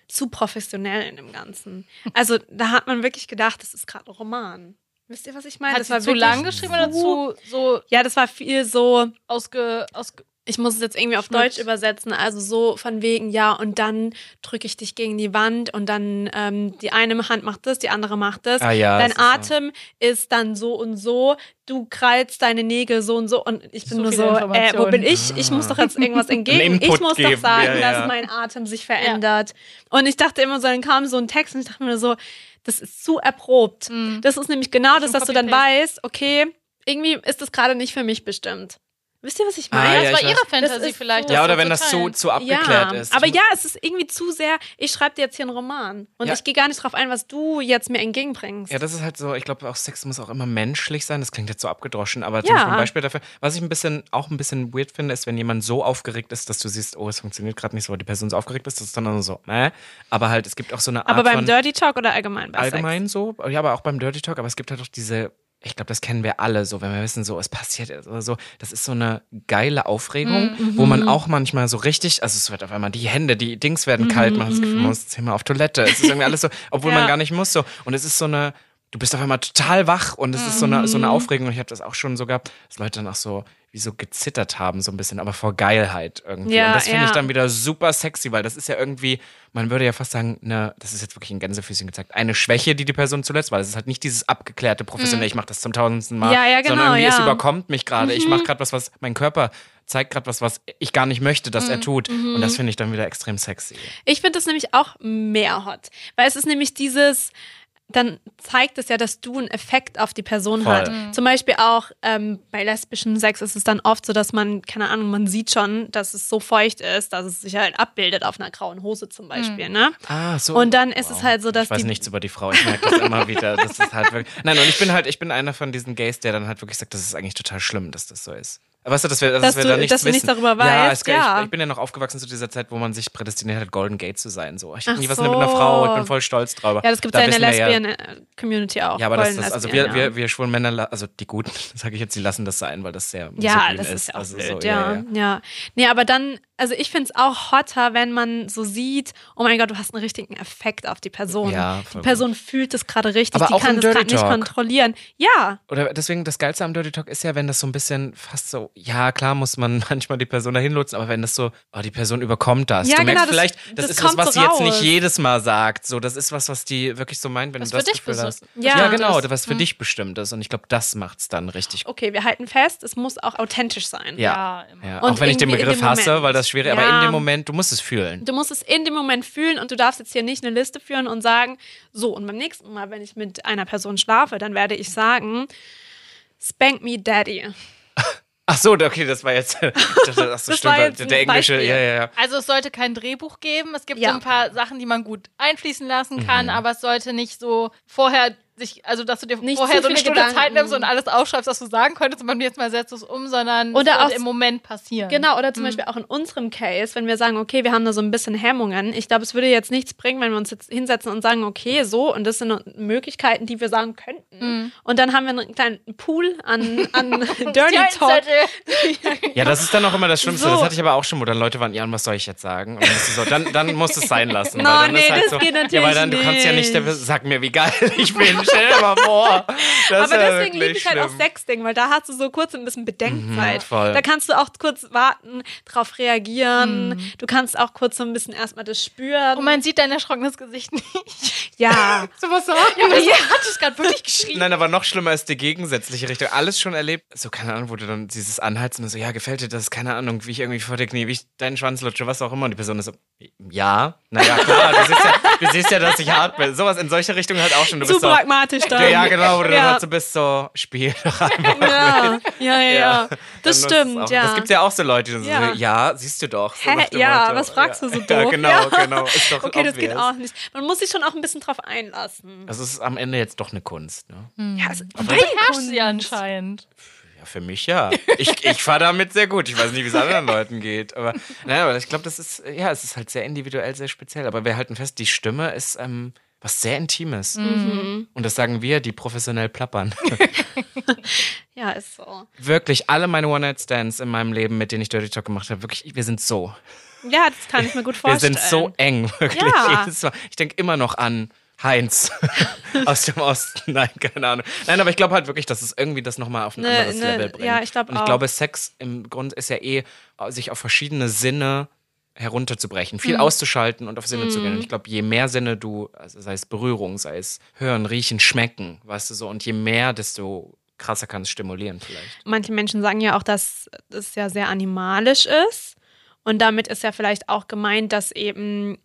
zu professionell in dem Ganzen. Also da hat man wirklich gedacht, das ist gerade ein Roman. Wisst ihr, was ich meine? Hat das sie war zu lang geschrieben oder zu so Ja, das war viel so, ausge, ausge ich muss es jetzt irgendwie auf. Deutsch übersetzen, also so von wegen, ja, und dann drücke ich dich gegen die Wand und dann ähm, die eine Hand macht das, die andere macht das. Ah ja, Dein ist so. Atem ist dann so und so, du krallst deine Nägel so und so und ich bin So nur so, äh, wo bin ich? Ich muss doch jetzt irgendwas entgegen. Input Ich muss doch geben, sagen, ja, ja. dass mein Atem sich verändert. Und ich dachte immer so, dann kam so ein Text und ich dachte mir so, das ist zu erprobt. Mhm. Das ist nämlich genau das, dass du dann weißt, okay, irgendwie ist das gerade nicht für mich bestimmt. Wisst ihr, was ich Ah, meine? das ja, war ich ihre weiß. Fantasie Das ist vielleicht. so- Ja, das oder so wenn das zu, teilen. zu abgeklärt ja, ist. aber ja, es ist irgendwie zu sehr, ich schreibe dir jetzt hier einen Roman und Ja. ich gehe gar nicht drauf ein, was du jetzt mir entgegenbringst. Ja, das ist halt so, ich glaube auch Sex muss auch immer menschlich sein. Das klingt jetzt so abgedroschen, aber Ja. zum Beispiel ein Beispiel dafür, was ich ein bisschen, auch ein bisschen weird finde, ist, wenn jemand so aufgeregt ist, dass du siehst, oh, es funktioniert gerade nicht so, weil die Person so aufgeregt ist, das ist dann nur so, äh. Aber halt, es gibt auch so eine Art aber beim von Dirty Talk oder allgemein bei allgemein so, ja, aber auch beim Dirty Talk, aber es gibt halt auch diese, ich glaube, das kennen wir alle so, wenn wir wissen, so, es passiert oder so, das ist so eine geile Aufregung, Mhm. wo man auch manchmal so richtig, also es wird auf einmal die Hände, die Dings werden kalt, man hat das Gefühl, man muss mal auf Toilette, es ist irgendwie alles so, obwohl Mhm. Ja. man gar nicht muss so und es ist so eine, du bist auf einmal total wach und es ist so eine, so Mhm. eine Aufregung und ich habe das auch schon so gehabt, dass Leute dann auch so wie so gezittert haben, so ein bisschen, aber vor Geilheit irgendwie. Ja, und das finde ja. ich dann wieder super sexy, weil das ist ja irgendwie, man würde ja fast sagen, ne, das ist jetzt wirklich in Gänsefüßchen gezeigt, eine Schwäche, die die Person zuletzt, weil es ist halt nicht dieses abgeklärte, professionelle, ich mache das zum tausendsten Mal, Mhm. Ja, ja, sondern genau, irgendwie, es. Mhm. überkommt mich gerade, ich mache gerade was, was mein Körper zeigt gerade was, was ich gar nicht möchte, dass er Mhm. tut. Und das finde ich dann wieder extrem sexy. Ich finde das nämlich auch mehr hot. Weil es ist nämlich dieses, dann zeigt es ja, dass du einen Effekt auf die Person Voll. hat. Zum Beispiel auch ähm, bei lesbischen Sex ist es dann oft so, dass man, keine Ahnung, man sieht schon, dass es so feucht ist, dass es sich halt abbildet auf einer grauen Hose zum Beispiel, ne? Ah, so. Und dann ist es halt so, dass Ich weiß die nichts über die Frau, ich merke das immer wieder. Das ist halt wirklich. Nein, und ich bin halt, ich bin einer von diesen Gays, der dann halt wirklich sagt, das ist eigentlich total schlimm, dass das so ist. Weißt du, dass wir, dass Dass wir du- da nichts dass du wissen. darüber ja, weißt, es, ja. Ich, ich bin ja noch aufgewachsen zu dieser Zeit, wo man sich prädestiniert hat, Golden Gate zu sein. So, ich habe nie was so. mit einer Frau, ich bin voll stolz drauf. Ja, das gibt Da es ja in der wissen wir Lesbian-Community auch. Ja, aber das, das also Lesbian, wir, ja. wir, wir schwulen Männer, also die Guten, sage ich jetzt, die lassen das sein, weil das sehr Ja, das ist ja auch Also blöd, so, ja, ja. Nee, aber dann, also ich finde es auch hotter, wenn man so sieht, oh mein Gott, du hast einen richtigen Effekt auf die Person. Ja, die Person fühlt es gerade richtig, Aber die auch kann es gerade Dirty nicht Talk. kontrollieren. Ja, Oder deswegen, das Geilste am Dirty Talk ist ja, wenn das so ein bisschen fast so, ja, klar muss man manchmal die Person dahin lotsen, aber wenn das so, oh, die Person überkommt das. Ja, du merkst genau, das- vielleicht, das, das ist was, was sie jetzt nicht jedes Mal sagt. So, das ist was, was die wirklich so meint, wenn Was du für das dich Gefühl hast. Ja. Ja, genau, ist. was für dich bestimmt ist. Und ich glaube, das macht's dann richtig. okay, wir halten fest, es muss auch authentisch sein. Ja. immer. Ja, Und auch wenn ich den Begriff hasse, Moment. weil das schwierig, aber Ja. in dem Moment, du musst es fühlen. Du musst es in dem Moment fühlen und du darfst jetzt hier nicht eine Liste führen und sagen, so, und beim nächsten Mal, wenn ich mit einer Person schlafe, dann werde ich sagen, spank me daddy. Ach so, okay, das war jetzt, so, Das stimmt, war der, jetzt der englische, Beispiel. ja, ja, ja. Also es sollte kein Drehbuch geben. Es gibt Ja. so ein paar Sachen, die man gut einfließen lassen Mhm. kann, aber es sollte nicht so vorher sich, also dass du dir Nicht vorher so eine Stunde Zeit Gedanken. nimmst und alles aufschreibst, was du sagen könntest und beim nächsten Mal setzt du es um, sondern Oder es im Moment passieren. Genau, oder Mhm. zum Beispiel auch in unserem Case, wenn wir sagen, okay, wir haben da so ein bisschen Hemmungen. Ich glaube, es würde jetzt nichts bringen, wenn wir uns jetzt hinsetzen und sagen, okay, so, und das sind Möglichkeiten, die wir sagen könnten. Mhm. Und dann haben wir einen kleinen Pool an, an Dirty Talk. Ja, das ist dann auch immer das Schlimmste. So. Das hatte ich aber auch schon, wo dann Leute waren, ja, was soll ich jetzt sagen? Und so, dann, dann musst du es sein lassen. No, weil dann nee, ist halt das so, geht natürlich Ja, weil dann, du kannst ja nicht, nicht. sag mir, wie geil ich bin, stell dir mal vor. Das Aber wär deswegen liebe ich halt auch schlimm. Sexting, weil da hast du so kurz ein bisschen Bedenkzeit. Mhm. Da kannst du auch kurz warten, drauf reagieren. Mhm. Du kannst auch kurz so ein bisschen erstmal das spüren. Und man sieht dein erschrockenes Gesicht nicht. ja. So was sagen? Ja, aber das hat es gerade wirklich geschrien. Nein, aber noch schlimmer ist die gegensätzliche Richtung. Alles schon erlebt. So, keine Ahnung, wo du dann dieses Anheizen und so, ja, gefällt dir das? Keine Ahnung, wie ich irgendwie vor dir knie, wie ich deinen Schwanz lutsche, was auch immer. Und die Person ist so, ja, naja, klar, du siehst ja, du siehst ja, dass ich hart bin. Sowas in solche Richtungen halt auch schon. Du Zu bist so, pragmatisch dann. ja, ja, genau, du dann Ja. halt so bist, so, spiel doch einfach. Ja, ja, ja. ja. Das ist es stimmt, auch, ja. Das gibt ja auch so Leute, die so, Ja. ja, siehst du doch. So Hä? Ja, Motto. was fragst du so Ja, doof? genau, Ja. genau. Ist doch Okay, das geht obvious. auch nicht. Man muss sich schon auch ein bisschen drauf einlassen. Also es ist am Ende jetzt doch eine Kunst, ne? Ja, es, Du beherrschst sie anscheinend. Ja, für mich ja. Ich, ich fahre damit sehr gut. Ich weiß nicht, wie es anderen Leuten geht. Aber, naja, aber ich glaube, das ist, ja, es ist halt sehr individuell, sehr speziell. Aber wir halten fest, die Stimme ist ähm, was sehr Intimes. Mhm. Und das sagen wir, die professionell plappern. ja, ist so. wirklich, alle meine One-Night-Stands in meinem Leben, mit denen ich Dirty Talk gemacht habe, wirklich, wir sind so. Ja, das kann ich mir gut Wir vorstellen. sind so eng, wirklich. Ja. Ich denke immer noch an Heinz aus dem Osten. Nein, keine Ahnung. Nein, aber ich glaube halt wirklich, dass es irgendwie das nochmal auf ein Ne, anderes ne, Level bringt. ja, ich glaub Und ich auch. glaube, Sex im Grund ist ja eh, sich auf verschiedene Sinne herunterzubrechen, Mhm. viel auszuschalten und auf Sinne zu gehen. Und ich glaube, je mehr Sinne du, also sei es Berührung, sei es hören, riechen, schmecken, weißt du so, und je mehr, desto krasser kann es stimulieren vielleicht. Manche Menschen sagen ja auch, dass es ja sehr animalisch ist. Und damit ist ja vielleicht auch gemeint, dass eben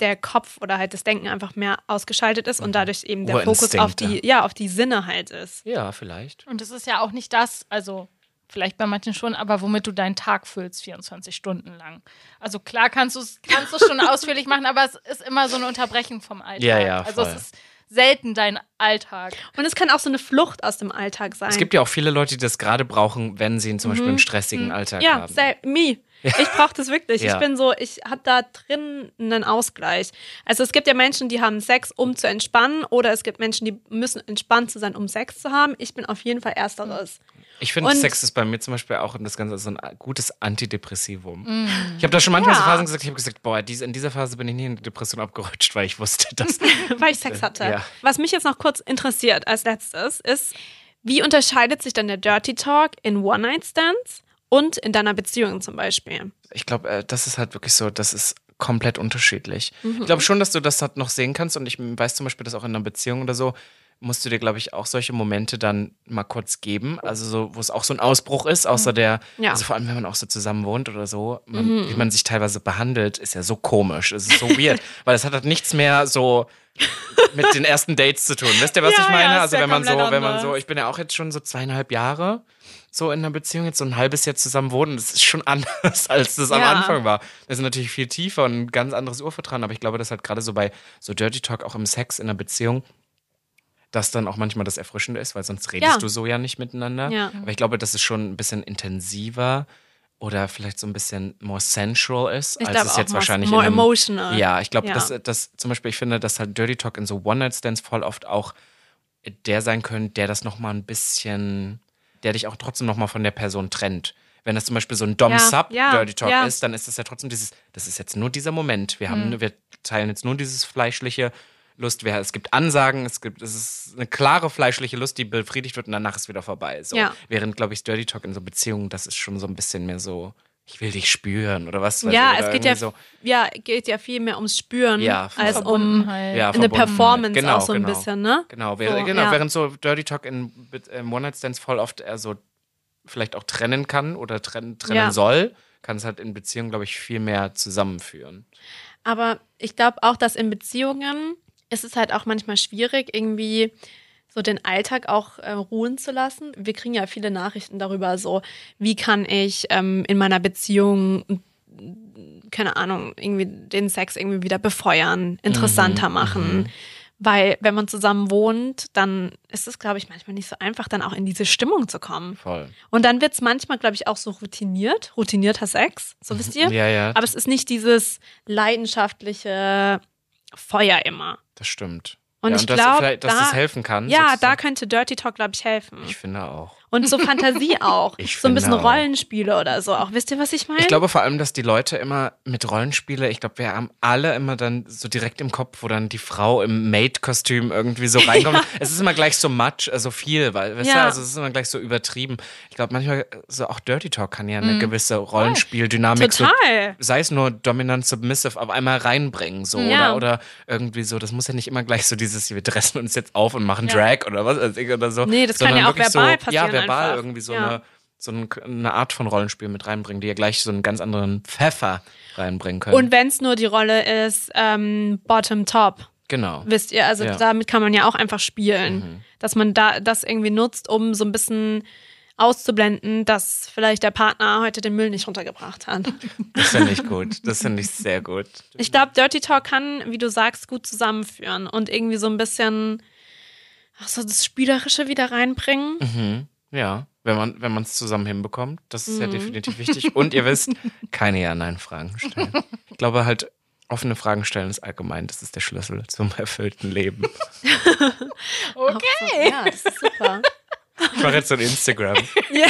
der Kopf oder halt das Denken einfach mehr ausgeschaltet ist und dadurch eben der Fokus auf die, ja, auf die Sinne halt ist. Ja, vielleicht. Und es ist ja auch nicht das, also vielleicht bei manchen schon, aber womit du deinen Tag füllst, 24 Stunden lang. Also klar kannst du es kannst du's schon ausführlich machen, aber es ist immer so eine Unterbrechung vom Alltag. Ja, ja, Also voll. es ist selten dein Alltag. Und es kann auch so eine Flucht aus dem Alltag sein. Es gibt ja auch viele Leute, die das gerade brauchen, wenn sie zum Beispiel einen stressigen Alltag Mhm. ja, haben. sel- me. Ich brauche das wirklich. Ja. Ich bin so, ich habe da drin einen Ausgleich. Also es gibt ja Menschen, die haben Sex, um zu entspannen, oder es gibt Menschen, die müssen entspannt zu sein, um Sex zu haben. Ich bin auf jeden Fall ersteres. Ich finde, Sex ist bei mir zum Beispiel auch das Ganze so ein gutes Antidepressivum. Ich habe da schon manchmal so Ja. Phasen gesagt, ich habe gesagt, boah, in dieser Phase bin ich nie in die Depression abgerutscht, weil ich wusste, dass. weil ich Sex hatte. Ja. Was mich jetzt noch kurz interessiert als letztes ist, wie unterscheidet sich dann der Dirty Talk in One-Night-Stands und in deiner Beziehung zum Beispiel? ich glaube, äh, das ist halt wirklich so, das ist komplett unterschiedlich. Mhm. Ich glaube schon, dass du das halt noch sehen kannst und ich weiß zum Beispiel, dass auch in einer Beziehung oder so, musst du dir, glaube ich, auch solche Momente dann mal kurz geben. Also so, wo es auch so ein Ausbruch ist, außer der, Ja. also vor allem, wenn man auch so zusammen wohnt oder so, man, wie man sich teilweise behandelt, ist ja so komisch, es ist so weird, weil es hat halt nichts mehr so mit den ersten Dates zu tun. Wisst ihr, was Ja, ich meine? ja, also ja wenn man so, wenn man so, ich bin ja auch jetzt schon so zweieinhalb Jahre so in einer Beziehung, jetzt so ein halbes Jahr zusammen wohnen, das ist schon anders, als das am Ja. Anfang war. Das ist natürlich viel tiefer und ein ganz anderes Urvertrauen, aber ich glaube, das halt gerade so bei so Dirty Talk, auch im Sex in einer Beziehung, das dann auch manchmal das Erfrischende ist, weil sonst redest Ja. du so ja nicht miteinander. Ja. Aber ich glaube, dass es schon ein bisschen intensiver oder vielleicht so ein bisschen more sensual ist, Ich als es jetzt wahrscheinlich more in einem, emotional. Ja, ich glaube, Ja. dass, dass zum Beispiel, ich finde, dass halt Dirty Talk in so One-Night-Stands voll oft auch der sein könnte, der das nochmal ein bisschen, der dich auch trotzdem nochmal von der Person trennt. Wenn das zum Beispiel so ein Dom-Sub Ja, ja, Dirty Talk ja. ist, dann ist das ja trotzdem dieses, das ist jetzt nur dieser Moment. Wir haben, wir teilen jetzt nur dieses fleischliche Lust. Wir, es gibt Ansagen, es gibt, es ist eine klare fleischliche Lust, die befriedigt wird und danach ist wieder vorbei. So. Ja. Während, glaube ich, Dirty Talk in so Beziehungen, das ist schon so ein bisschen mehr so, ich will dich spüren oder was weiß Ja, ich, oder es geht ja, so. ja, geht ja viel mehr ums Spüren Ja, als um. Ja, eine. Performance Genau, auch so ein genau. bisschen, ne? Genau, während, So, genau ja. während so Dirty Talk in ähm, One-Night-Stands voll oft eher so vielleicht auch trennen kann oder trennen, trennen Ja. soll, kann es halt in Beziehungen, glaube ich, viel mehr zusammenführen. Aber ich glaube auch, dass in Beziehungen ist es halt auch manchmal schwierig, irgendwie so den Alltag auch äh, ruhen zu lassen. Wir kriegen ja viele Nachrichten darüber, so wie kann ich ähm, in meiner Beziehung, mm, keine Ahnung, irgendwie den Sex irgendwie wieder befeuern, interessanter machen. Weil wenn man zusammen wohnt, dann ist es, glaube ich, manchmal nicht so einfach, dann auch in diese Stimmung zu kommen. Voll. Und dann wird es manchmal, glaube ich, auch so routiniert, routinierter Sex, so wisst ihr? Ja, ja, Aber es ist nicht dieses leidenschaftliche Feuer immer. das stimmt. Und ja, ich glaube, dass da- das helfen kann. Ja, da sozusagen. könnte Dirty Talk, glaube ich, helfen. Ich finde auch. Und so Fantasie auch. Ich so ein bisschen auch. Rollenspiele oder so. Auch wisst ihr, was ich meine? Ich glaube vor allem, dass die Leute immer mit Rollenspiele, ich glaube, wir haben alle immer dann so direkt im Kopf, wo dann die Frau im Maid-Kostüm irgendwie so reinkommt. Es ist immer gleich so much, also viel, weil, weißt du, Ja. also es ist immer gleich so übertrieben. Ich glaube, manchmal, so auch Dirty Talk kann ja Mhm. eine gewisse Rollenspieldynamik so sei es nur dominant submissive auf einmal reinbringen so Ja. oder oder irgendwie so das muss ja nicht immer gleich so dieses wir dressen uns jetzt auf und machen Drag oder was weiß ich oder so Nee, das kann ja auch verbal so, passieren ja verbal einfach. irgendwie so Ja. eine so ein, eine Art von Rollenspiel mit reinbringen die ja gleich so einen ganz anderen Pfeffer reinbringen können Und wenn es nur die Rolle ist, ähm, Bottom Top. genau Wisst ihr, also Ja. Mhm. damit kann man ja auch einfach spielen. Dass man da das irgendwie nutzt, um so ein bisschen auszublenden, dass vielleicht der Partner heute den Müll nicht runtergebracht hat. das finde ich gut das finde ich sehr gut Ich glaube, Dirty Talk kann, wie du sagst, gut zusammenführen und irgendwie so ein bisschen ach so das Spielerische wieder reinbringen. mhm. Ja wenn man wenn man es zusammen hinbekommt das Mhm. ist ja definitiv wichtig und ihr wisst keine Ja-Nein-Fragen stellen ich glaube halt offene Fragen stellen ist allgemein das ist der Schlüssel zum erfüllten Leben Okay. Ja, das ist super. Ich mache jetzt so ein Instagram. ja,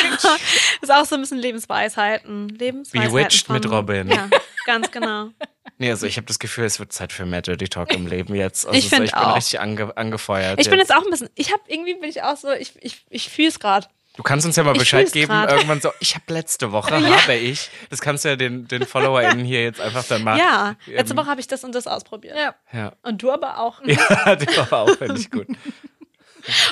ist auch so ein bisschen Lebensweisheiten. Lebensweisheiten Bewitched von, mit Robin. Ja, ganz genau. Nee, also ich habe das Gefühl, es wird Zeit für mehr Dirty Talk im Leben jetzt. Also Ich so, ich bin auch. richtig ange angefeuert. Ich bin jetzt auch ein bisschen, ich habe irgendwie bin ich auch so, ich, ich, ich fühle es gerade. Du kannst uns ja mal Bescheid geben, grad. irgendwann so, ich habe letzte Woche, habe ich. Das kannst du ja den, den FollowerInnen hier jetzt einfach dann mal. Ja, letzte ähm, Woche habe ich das und das ausprobiert. Ja. Ja, Und du aber auch. ja die war auch, finde ich gut.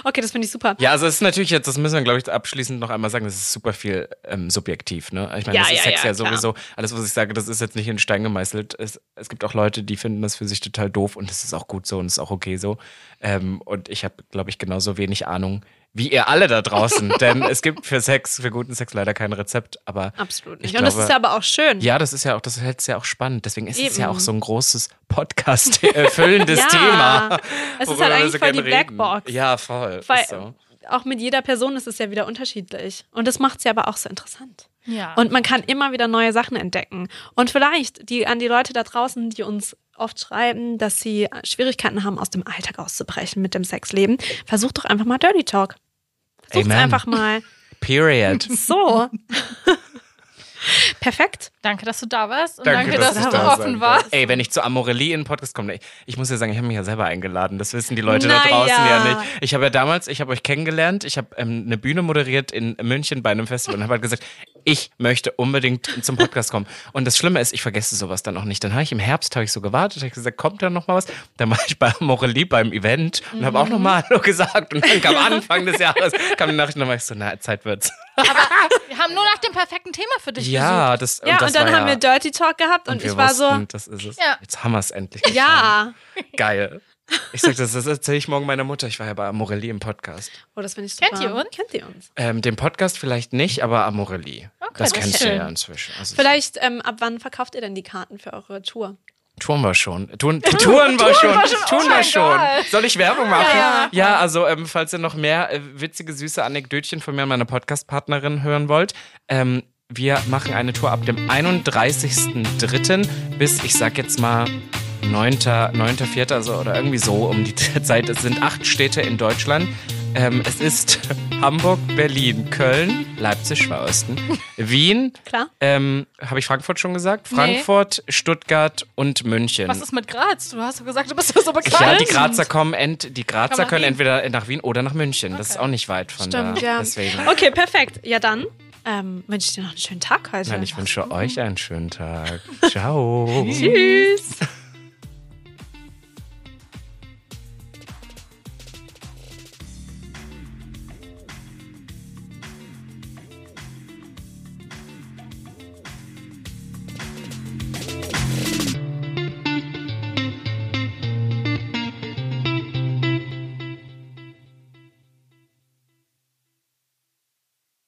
Okay, das finde ich super. Ja, also es ist natürlich jetzt, das müssen wir, glaube ich, abschließend noch einmal sagen, das ist super viel ähm, subjektiv. Ne? Ich meine, Ja, das ist ja, Sex ja, ja, klar. sowieso, alles, was ich sage, das ist jetzt nicht in Stein gemeißelt. Es, es gibt auch Leute, die finden das für sich total doof und das ist auch gut so und ist auch okay so. Ähm, und ich habe, glaube ich, genauso wenig Ahnung wie ihr alle da draußen. Denn es gibt für Sex, für guten Sex leider kein Rezept, aber Absolut Ich nicht. Und das ist ja aber auch schön. ja, das ist ja auch, das hält es ja auch spannend. Deswegen ist es ja Eben. auch so ein großes Podcast erfüllendes Ja. Thema. Es ist halt eigentlich so voll die reden. Blackbox. Ja, voll. Weil ist so. auch mit jeder Person ist es ja wieder unterschiedlich. Und das macht es ja aber auch so interessant. Ja. Und man kann immer wieder neue Sachen entdecken. Und vielleicht die an die Leute da draußen, die uns oft schreiben, dass sie Schwierigkeiten haben, aus dem Alltag auszubrechen mit dem Sexleben, versucht doch einfach mal Dirty Talk. Versucht Amen. einfach mal. Period. So. Perfekt. Danke, dass du da warst und Danke, danke, dass dass, ich du da offen warst. Ey, wenn ich zu Amorelie in den Podcast komme, ich muss ja sagen, ich habe mich ja selber eingeladen. Das wissen die Leute Na da draußen ja. nicht. Ich habe ja damals, ich habe euch kennengelernt, ich habe ähm, eine Bühne moderiert in München bei einem Festival und habe halt gesagt, ich möchte unbedingt zum Podcast kommen. Und das Schlimme ist, ich vergesse sowas dann auch nicht. Dann habe ich im Herbst habe ich so gewartet, habe ich gesagt, kommt da noch mal was? Dann war ich bei Amorelie beim Event und habe auch noch mal Hallo gesagt. Und dann kam Anfang des Jahres, kam die Nachricht, und dann war ich so, na, Zeit wird's. Wir haben nur nach dem perfekten Thema für dich Ja, gesucht. das, Ja, das und dann haben ja, wir Dirty Talk gehabt und, und ich war so, wussten, das ist es. Ja. Jetzt haben wir es endlich. getan. ja. Geil. Ich sag das, das erzähle ich morgen meiner Mutter. Ich war ja bei Amorelie im Podcast. Oh, das finde ich super. Kennt ihr uns? Kennt ihr uns? Ähm, den Podcast vielleicht nicht, aber Amorelie. Okay, das das kennst ist du schön. ja inzwischen. Also Vielleicht, ähm, ab wann verkauft ihr denn die Karten für eure Tour? Tun wir schon. Tun, tun wir schon. Tun wir schon. Soll ich Werbung machen? Ja. Ja, also ähm, falls ihr noch mehr äh, witzige, süße Anekdötchen von mir und meiner Podcast-Partnerin hören wollt, ähm, wir machen eine Tour ab dem 31.03. bis, ich sag jetzt mal, 9. 9.4. Also, oder irgendwie so um die Zeit. Es sind acht Städte in Deutschland. Ähm, es ist Hamburg, Berlin, Köln, Leipzig war Osten, Wien, Klar. ähm, habe ich Frankfurt schon gesagt? Frankfurt, Stuttgart und München. Was ist mit Graz? Du hast doch gesagt, du bist so bekannt. ja, die Grazer kommen, ent, die Grazer können Wien. entweder nach Wien oder nach München. Das ist auch nicht weit von Stimmt, da. ja. Deswegen. Okay, perfekt. Ja, dann ähm, wünsche ich dir noch einen schönen Tag heute. Nein, ich wünsche euch einen schönen Tag. Ciao. Tschüss.